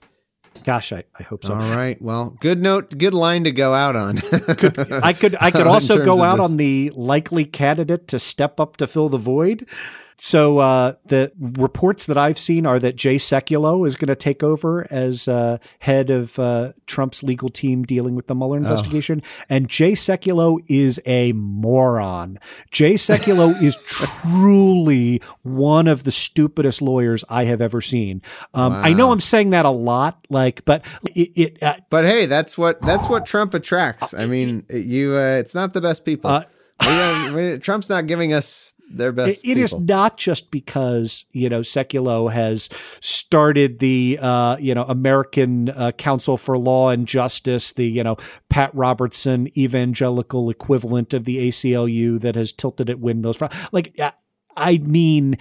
Gosh, I, I hope so. All right. Well, good note, good line to go out on. could, I could I could also go out on the likely candidate to step up to fill the void. So uh, the reports that I've seen are that Jay Sekulow is going to take over as uh, head of uh, Trump's legal team dealing with the Mueller oh. investigation, oh. and Jay Sekulow is a moron. Jay Sekulow is truly one of the stupidest lawyers I have ever seen. Um, wow. I know I'm saying that a lot, like, but it. it uh, but hey, that's what that's what Trump attracts. I mean, you. Uh, it's not the best people. Uh, Trump's not giving us their best. It, it is not just because you know Sekulow has started the uh, you know American uh, Council for Law and Justice, the you know Pat Robertson evangelical equivalent of the ACLU that has tilted at windmills. Like I mean,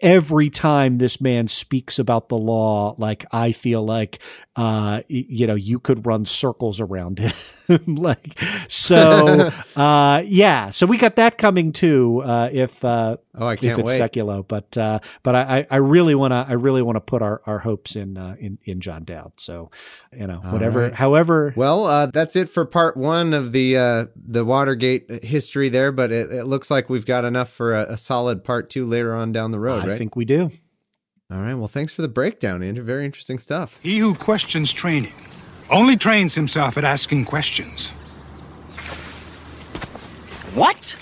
every time this man speaks about the law, like I feel like, uh, you know, you could run circles around him. like, so, uh, yeah, so we got that coming too. Uh, if, uh, oh, I can't if it's wait. Sekulow, but, uh, but I, I really want to, I really want to put our, our hopes in, uh, in, in John Dowd. So, you know, whatever, right. however. Well, uh, that's it for part one of the, uh, the Watergate history there, but it, it looks like we've got enough for a, a solid part two later on down the road, I right? think we do. All right. Well, thanks for the breakdown, Andrew. Very interesting stuff. He who questions training only trains himself at asking questions. What?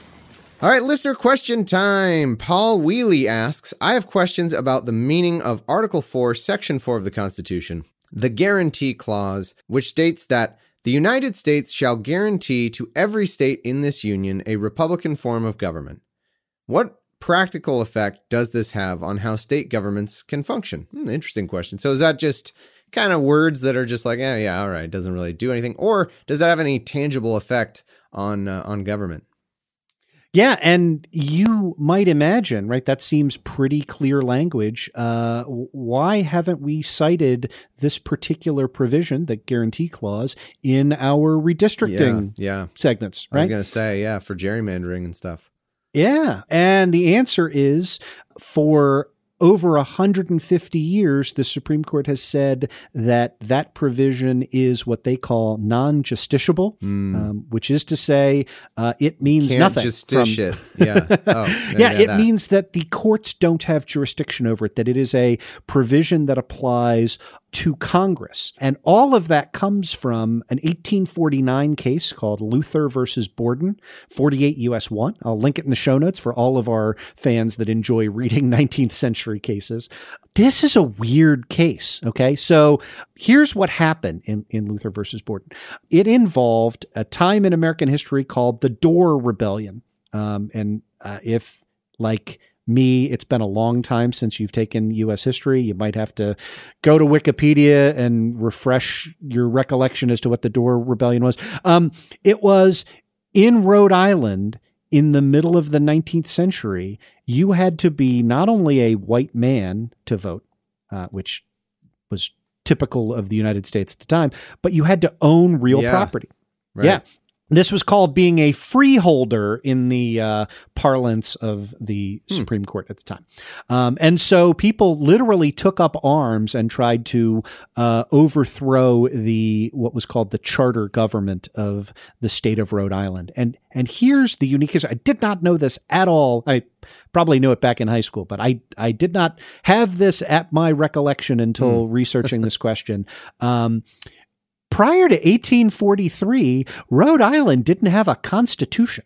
All right, listener question time. Paul Wheely asks I have questions about the meaning of Article 4, Section 4 of the Constitution, the Guarantee Clause, which states that the United States shall guarantee to every state in this union a Republican form of government. What practical effect does this have on how state governments can function? Hmm, interesting question. So, is that just kind of words that are just like, yeah, yeah, all right, doesn't really do anything, or does that have any tangible effect on uh, on government? Yeah, and you might imagine, right? That seems pretty clear language. Uh, why haven't we cited this particular provision, the guarantee clause, in our redistricting yeah, yeah. segments? Right? I was going to say, yeah, for gerrymandering and stuff. Yeah, and the answer is for over 150 years, the Supreme Court has said that that provision is what they call non justiciable, mm. um, which is to say, uh, it means Can't nothing. Justice from. Yeah. Oh, yeah, it that. means that the courts don't have jurisdiction over it, that it is a provision that applies to Congress. And all of that comes from an 1849 case called Luther versus Borden, 48 US 1. I'll link it in the show notes for all of our fans that enjoy reading 19th century cases. This is a weird case. Okay. So here's what happened in, in Luther versus Borden it involved a time in American history called the Dorr Rebellion. Um, and uh, if, like, me, it's been a long time since you've taken U.S. history. You might have to go to Wikipedia and refresh your recollection as to what the Dorr Rebellion was. Um, it was in Rhode Island in the middle of the 19th century. You had to be not only a white man to vote, uh, which was typical of the United States at the time, but you had to own real yeah. property. Right. Yeah. This was called being a freeholder in the uh, parlance of the hmm. Supreme Court at the time. Um, and so people literally took up arms and tried to uh, overthrow the what was called the charter government of the state of Rhode Island. And and here's the unique is I did not know this at all. I probably knew it back in high school, but I I did not have this at my recollection until hmm. researching this question. Um, prior to 1843, Rhode Island didn't have a constitution.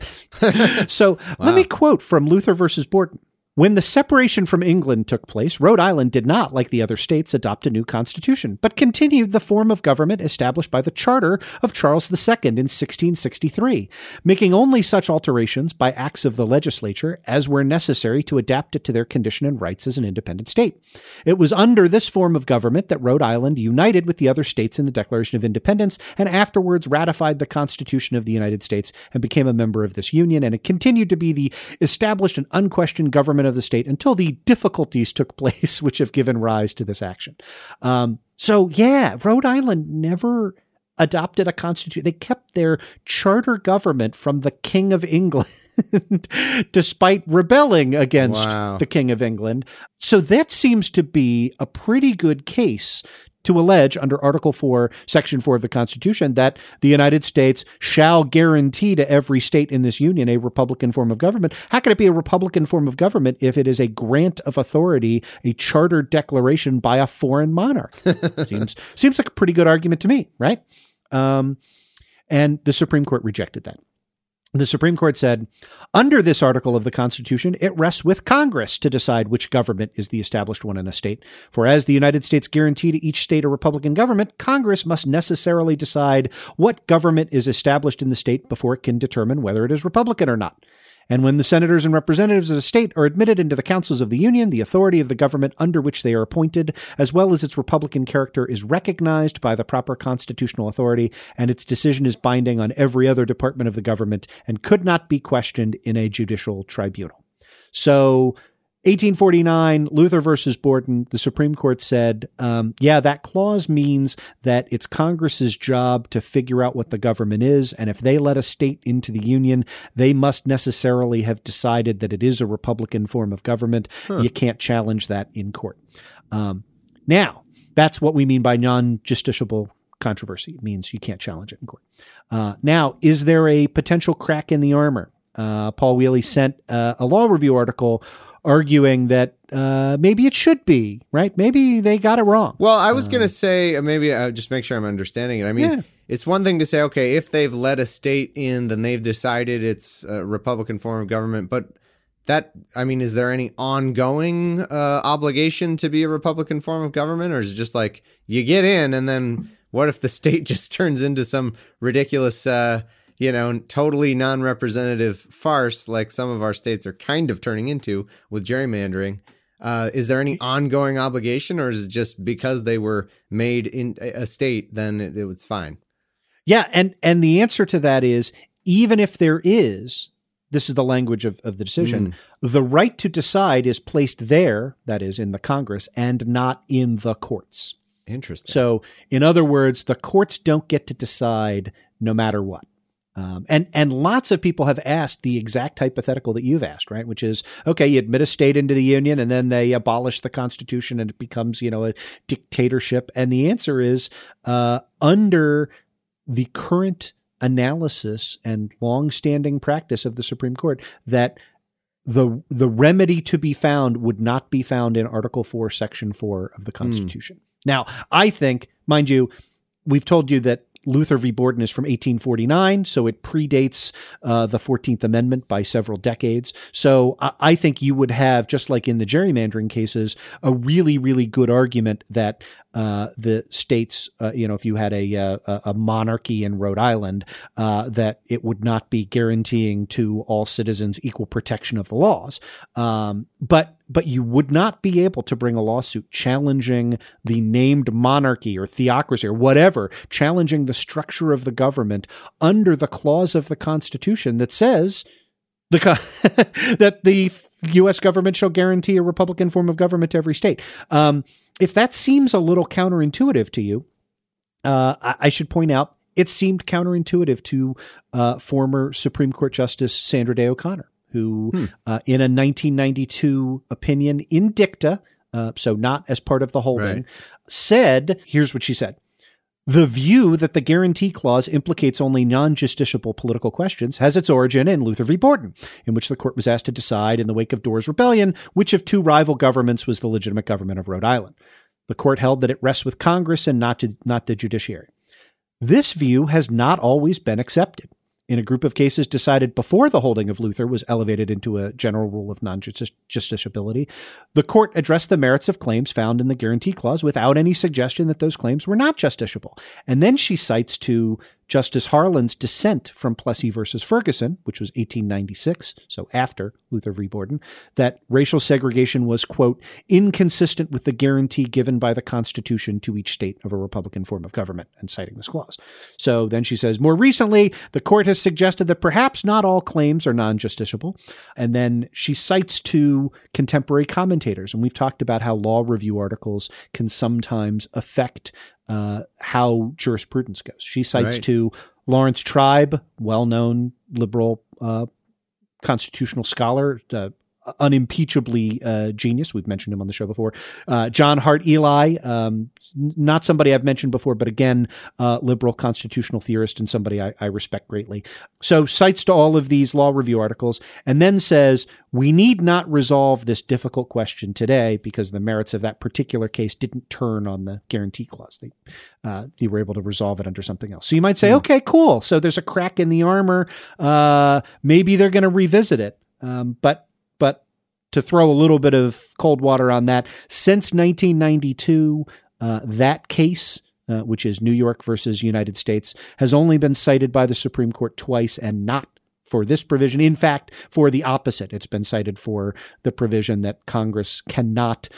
so wow. let me quote from Luther versus Borden. When the separation from England took place, Rhode Island did not, like the other states, adopt a new constitution, but continued the form of government established by the Charter of Charles II in 1663, making only such alterations by acts of the legislature as were necessary to adapt it to their condition and rights as an independent state. It was under this form of government that Rhode Island united with the other states in the Declaration of Independence and afterwards ratified the Constitution of the United States and became a member of this union, and it continued to be the established and unquestioned government of the state until the difficulties took place, which have given rise to this action. Um, so, yeah, Rhode Island never adopted a constitution. They kept their charter government from the King of England, despite rebelling against wow. the King of England. So that seems to be a pretty good case to allege under Article 4, Section 4 of the Constitution that the United States shall guarantee to every state in this union a Republican form of government. How can it be a Republican form of government if it is a grant of authority, a charter declaration by a foreign monarch? seems, seems like a pretty good argument to me, right? Um, and the Supreme Court rejected that. The Supreme Court said, under this article of the Constitution, it rests with Congress to decide which government is the established one in a state. For as the United States guarantee to each state a Republican government, Congress must necessarily decide what government is established in the state before it can determine whether it is Republican or not. And when the senators and representatives of a state are admitted into the councils of the Union, the authority of the government under which they are appointed, as well as its Republican character, is recognized by the proper constitutional authority, and its decision is binding on every other department of the government and could not be questioned in a judicial tribunal. So 1849, Luther versus Borden, the Supreme Court said, um, yeah, that clause means that it's Congress's job to figure out what the government is. And if they let a state into the Union, they must necessarily have decided that it is a Republican form of government. Huh. You can't challenge that in court. Um, now, that's what we mean by non justiciable controversy. It means you can't challenge it in court. Uh, now, is there a potential crack in the armor? Uh, Paul Wheely sent uh, a law review article arguing that uh, maybe it should be right. Maybe they got it wrong. Well, I was going to say uh, maybe uh, just make sure I'm understanding it. I mean, Yeah. it's one thing to say, okay, if they've let a state in, then they've decided it's a Republican form of government. But that, I mean, is there any ongoing uh, obligation to be a Republican form of government, or is it just like you get in, and then what if the state just turns into some ridiculous? Uh, you know, totally non representative farce like some of our states are kind of turning into with gerrymandering. Uh, is there any ongoing obligation, or is it just because they were made in a state, then it, it was fine? Yeah, and and the answer to that is even if there is, this is the language of, of the decision, the right to decide is placed there, that is in the Congress, and not in the courts. Interesting. So, in other words, the courts don't get to decide no matter what. Um, and and lots of people have asked the exact hypothetical that you've asked, right? Which is okay, you admit a state into the union, and then they abolish the Constitution, and it becomes you know a dictatorship. And the answer is uh, under the current analysis and long-standing practice of the Supreme Court that the the remedy to be found would not be found in Article 4 Section 4 of the Constitution. Now, I think, mind you, we've told you that Luther v. Borden is from 1849, so it predates uh, the 14th Amendment by several decades. So I, I think you would have, just like in the gerrymandering cases, a really, really good argument that uh, the states, uh, you know, if you had a, uh, a, a monarchy in Rhode Island, uh, that it would not be guaranteeing to all citizens equal protection of the laws. Um, but but you would not be able to bring a lawsuit challenging the named monarchy or theocracy or whatever, challenging the structure of the government under the clause of the Constitution that says the that the U.S. government shall guarantee a Republican form of government to every state. Um, if that seems a little counterintuitive to you, uh, I, I should point out it seemed counterintuitive to uh, former Supreme Court Justice Sandra Day O'Connor, who, uh, in a 1992 opinion in dicta, uh, so not as part of the holding, Right. said, here's what she said. The view that the guarantee clause implicates only non justiciable political questions has its origin in Luther v. Borden, in which the court was asked to decide, in the wake of Dorr's rebellion, which of two rival governments was the legitimate government of Rhode Island. The court held that it rests with Congress and not, to, not the judiciary. This view has not always been accepted. In a group of cases decided before the holding of Luther was elevated into a general rule of non justiciability, the court addressed the merits of claims found in the guarantee clause without any suggestion that those claims were not justiciable. And then she cites to Justice Harlan's dissent from Plessy versus Ferguson, which was 1896, so after Luther v. Borden, that racial segregation was, quote, inconsistent with the guarantee given by the Constitution to each state of a Republican form of government, and citing this clause. So then she says, more recently, the court has suggested that perhaps not all claims are non justiciable. And then she cites to contemporary commentators. And we've talked about how law review articles can sometimes affect uh, how jurisprudence goes. She cites Right. to Laurence Tribe, well known liberal uh, constitutional scholar, uh, unimpeachably uh, genius. We've mentioned him on the show before. Uh, John Hart Ely, um, not somebody I've mentioned before, but again, uh, liberal constitutional theorist and somebody I, I respect greatly. So cites to all of these law review articles and then says, we need not resolve this difficult question today because the merits of that particular case didn't turn on the guarantee clause. They, uh, they were able to resolve it under something else. So you might say, okay, cool. So there's a crack in the armor. Uh, maybe they're going to revisit it. Um, but to throw a little bit of cold water on that, since 1992, uh, that case, uh, which is New York versus United States, has only been cited by the Supreme Court twice and not for this provision. In fact, for the opposite, it's been cited for the provision that Congress cannot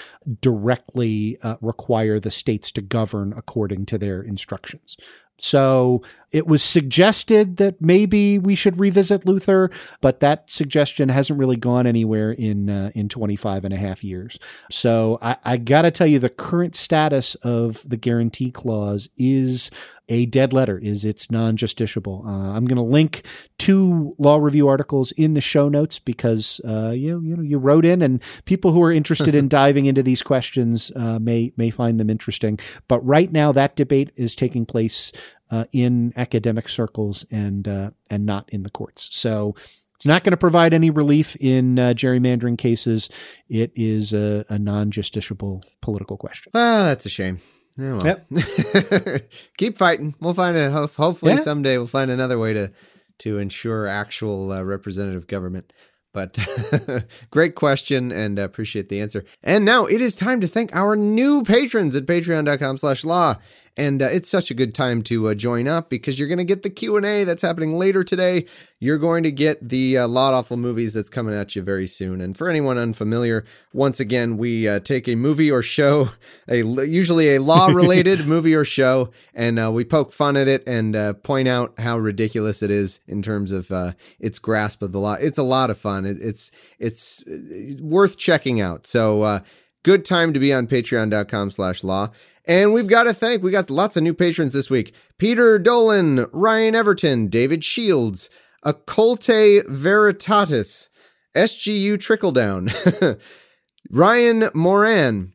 directly uh, require the states to govern according to their instructions. So it was suggested that maybe we should revisit Luther, but that suggestion hasn't really gone anywhere in uh, in 25 and a half years. So I, I got to tell you, the current status of the guarantee clause is a dead letter, is it's non-justiciable. Uh, I'm going to link two law review articles in the show notes because uh, you, you know you wrote in, and people who are interested in diving into these questions uh, may may find them interesting. But right now, that debate is taking place uh, in academic circles and uh, and not in the courts. So It's not going to provide any relief in uh, gerrymandering cases. It is a, a non justiciable political question. Ah, that's a shame. Yeah, well. Yep. Keep fighting. We'll find a hopefully Yeah. someday we'll find another way to to ensure actual uh, representative government. But great question and appreciate the answer. And now it is time to thank our new patrons at patreon.com slash law. And uh, it's such a good time to uh, join up because you're going to get the Q&A that's happening later today. You're going to get the uh, Law'd Awful movies that's coming at you very soon. And for anyone unfamiliar, once again, we uh, take a movie or show, a usually a law-related movie or show, and uh, we poke fun at it and uh, point out how ridiculous it is in terms of uh, its grasp of the law. It's a lot of fun. It, it's it's uh, worth checking out. So uh, good time to be on patreon.com slash law. And we've got to thank, we got lots of new patrons this week. Peter Dolan, Ryan Everton, David Shields, Occulte Veritatis, SGU Trickledown, Ryan Moran,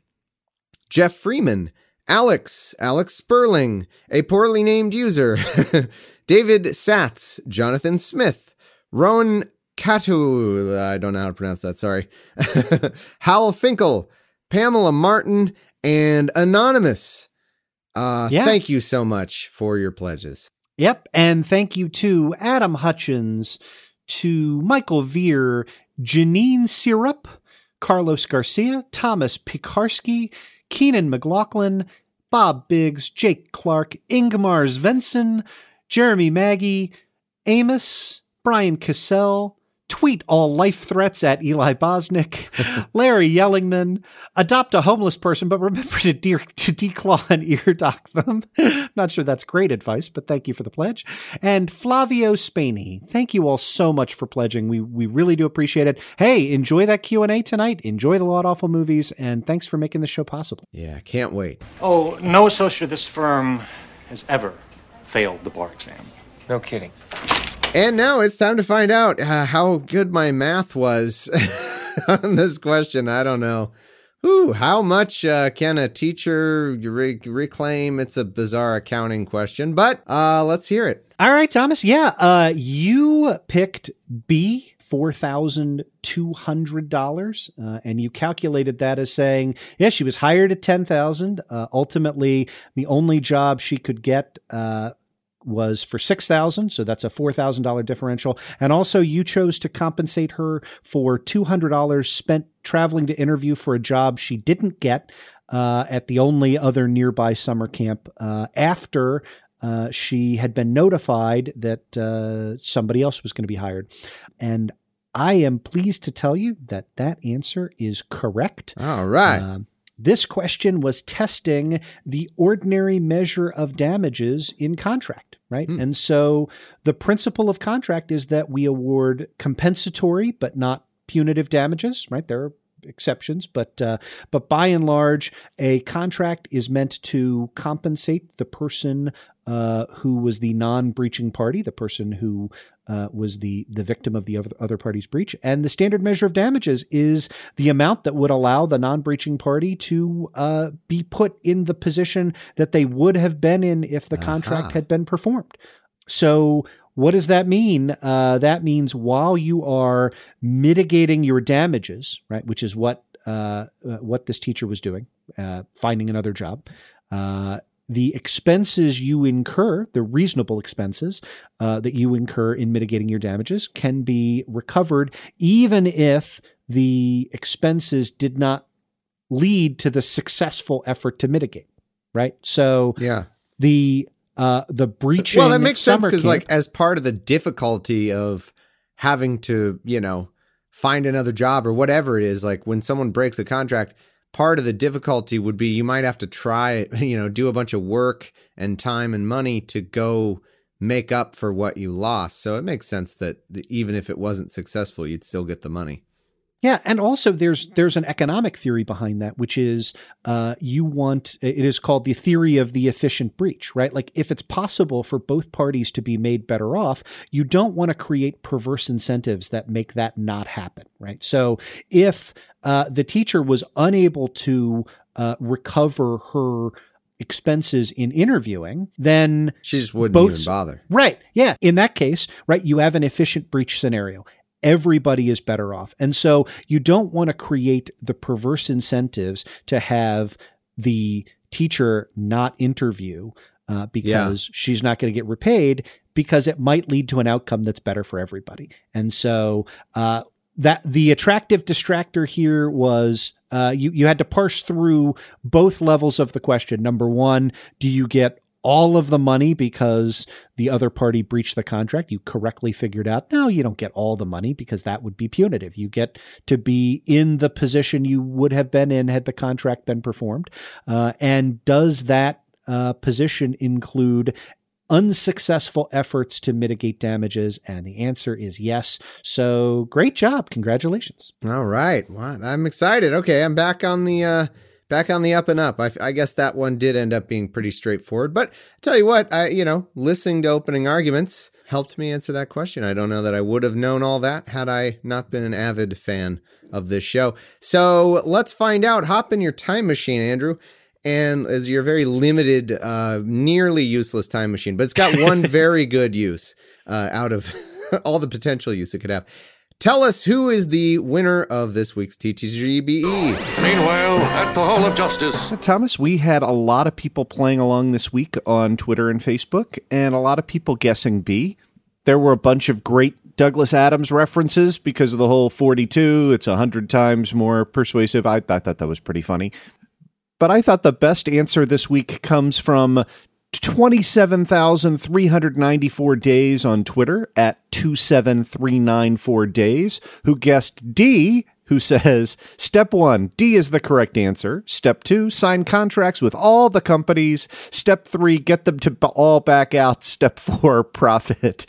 Jeff Freeman, Alex, Alex Sperling, a poorly named user, David Satz, Jonathan Smith, Rowan Katu, I don't know how to pronounce that, sorry, Hal Finkel, Pamela Martin, and Anonymous. Uh, Yeah. Thank you so much for your pledges. Yep. And thank you to Adam Hutchins, to Michael Veer, Janine Syrup, Carlos Garcia, Thomas Pikarski, Keenan McLaughlin, Bob Biggs, Jake Clark, Ingmar Svensson, Jeremy Maggie, Amos, Brian Cassell, tweet all life threats at Eli Bosnick, Larry Yellingman, adopt a homeless person, but remember to, de- to declaw and ear dock them. Not sure that's great advice, but thank you for the pledge. And Flavio Spainy, thank you all so much for pledging. We we really do appreciate it. Hey, enjoy that Q and A tonight. Enjoy the Law'd Awful movies, and thanks for making the show possible. Yeah, can't wait. Oh, no associate of this firm has ever failed the bar exam. No kidding. And now it's time to find out uh, how good my math was on this question. I don't know. Ooh, how much uh, can a teacher re- reclaim? It's a bizarre accounting question, but uh, let's hear it. All right, Thomas. Yeah, uh, you picked B. Four thousand two hundred dollars, uh, and you calculated that as saying, yeah, she was hired at ten thousand. Uh, ultimately, the only job she could get uh, was for six thousand, so that's a four thousand dollar differential. And also, you chose to compensate her for two hundred dollars spent traveling to interview for a job she didn't get uh, at the only other nearby summer camp uh, after uh, she had been notified that uh, somebody else was going to be hired. And I am pleased to tell you that that answer is correct. All right. Um, this question was testing the ordinary measure of damages in contract, right? Hmm. And so the principle of contract is that we award compensatory but not punitive damages, right? There are exceptions, but uh, but by and large, a contract is meant to compensate the person uh, who was the non-breaching party, the person who uh, was the the victim of the other, other party's breach, and the standard measure of damages is the amount that would allow the non-breaching party to uh, be put in the position that they would have been in if the contract had been performed. So what does that mean? Uh, that means while you are mitigating your damages, right, which is what uh, uh, what this teacher was doing, uh, finding another job. Uh, the expenses you incur, the reasonable expenses uh, that you incur in mitigating your damages, can be recovered even if the expenses did not lead to the successful effort to mitigate. Right. So yeah, the uh, the breaching. Well, that makes sense because, like, as part of the difficulty of having to, you know, find another job or whatever it is, like when someone breaks a contract, part of the difficulty would be you might have to try, you know, do a bunch of work and time and money to go make up for what you lost. So it makes sense that th- even if it wasn't successful, you'd still get the money. Yeah, and also there's there's an economic theory behind that, which is uh, you want it is called the theory of the efficient breach, right? Like if it's possible for both parties to be made better off, you don't want to create perverse incentives that make that not happen, right? So if uh, the teacher was unable to uh, recover her expenses in interviewing, then she just wouldn't both even bother. Right. Yeah. In that case, right, you have an efficient breach scenario. Everybody is better off. And so you don't want to create the perverse incentives to have the teacher not interview uh, because yeah. she's not going to get repaid because it might lead to an outcome that's better for everybody. And so uh, that the attractive distractor here was uh, you you had to parse through both levels of the question. Number one, do you get all of the money because the other party breached the contract. You correctly figured out, no, you don't get all the money because that would be punitive. You get to be in the position you would have been in had the contract been performed. Uh, and does that uh, position include unsuccessful efforts to mitigate damages? And the answer is yes. So great job. Congratulations. All right. Wow. I'm excited. Okay. I'm back on the, uh, back on the up and up. I, I, guess that one did end up being pretty straightforward. But I tell you what, I you know, listening to opening arguments helped me answer that question. I don't know that I would have known all that had I not been an avid fan of this show. So let's find out. Hop in your time machine, Andrew. And as your very limited, uh, nearly useless time machine, but it's got one very good use uh, out of all the potential use it could have. Tell us who is the winner of this week's TTGBE. Meanwhile, at the Hall of Justice. Uh, Thomas, we had a lot of people playing along this week on Twitter and Facebook, and a lot of people guessing B. There were a bunch of great Douglas Adams references because of the whole 42. It's 100 times more persuasive. I thought that, that was pretty funny. But I thought the best answer this week comes from 27,394 days on Twitter at 27394 days, who guessed D, who says, Step one, D is the correct answer. Step two, sign contracts with all the companies. Step three, get them to all back out. Step four, profit.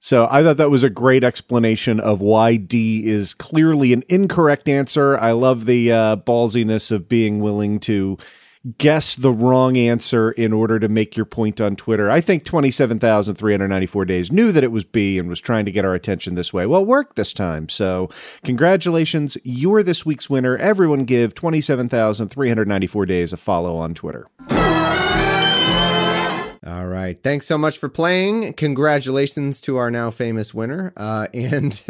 So I thought that was a great explanation of why D is clearly an incorrect answer. I love the uh, ballsiness of being willing to guess the wrong answer in order to make your point on Twitter. I think 27,394 days knew that it was B and was trying to get our attention this way. Well, worked this time. So, congratulations. You're this week's winner. Everyone give 27,394 days a follow on Twitter. All right. Thanks so much for playing. Congratulations to our now famous winner. Uh, and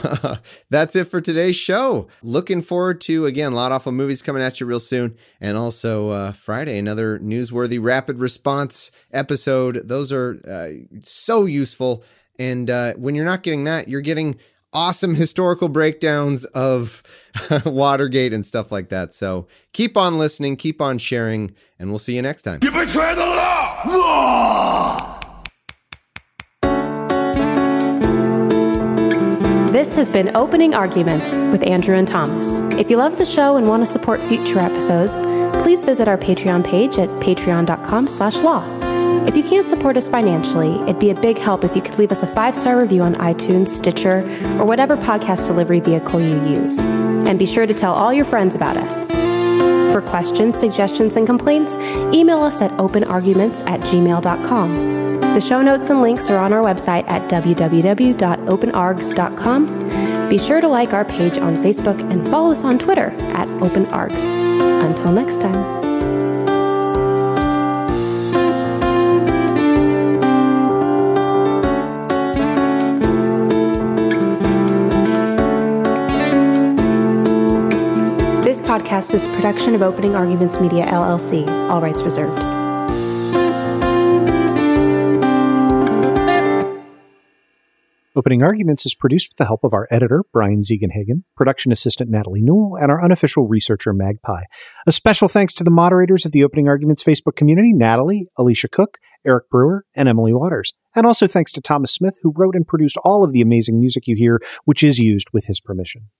that's it for today's show. Looking forward to, again, a Law'd Awful movies coming at you real soon. And also uh, Friday, another newsworthy rapid response episode. Those are uh, so useful. And uh, when you're not getting that, you're getting awesome historical breakdowns of Watergate and stuff like that. So keep on listening, keep on sharing, and we'll see you next time. You betray the! This has been Opening Arguments with Andrew and Thomas. If you love the show and want to support future episodes, please visit our Patreon page at patreon.com slash law. If you can't support us financially, it'd be a big help if you could leave us a five star review on iTunes, Stitcher, or whatever podcast delivery vehicle you use. And be sure to tell all your friends about us. For questions, suggestions, and complaints, email us at openarguments at gmail.com. The show notes and links are on our website at www.openargs.com. Be sure to like our page on Facebook and follow us on Twitter at openargs. Until next time. Podcast is a production of Opening Arguments Media LLC, all rights reserved. Opening Arguments is produced with the help of our editor, Brian Ziegenhagen, production assistant Natalie Newell, and our unofficial researcher, Magpie. A special thanks to the moderators of the Opening Arguments Facebook community, Natalie, Alicia Cook, Eric Brewer, and Emily Waters. And also thanks to Thomas Smith, who wrote and produced all of the amazing music you hear, which is used with his permission.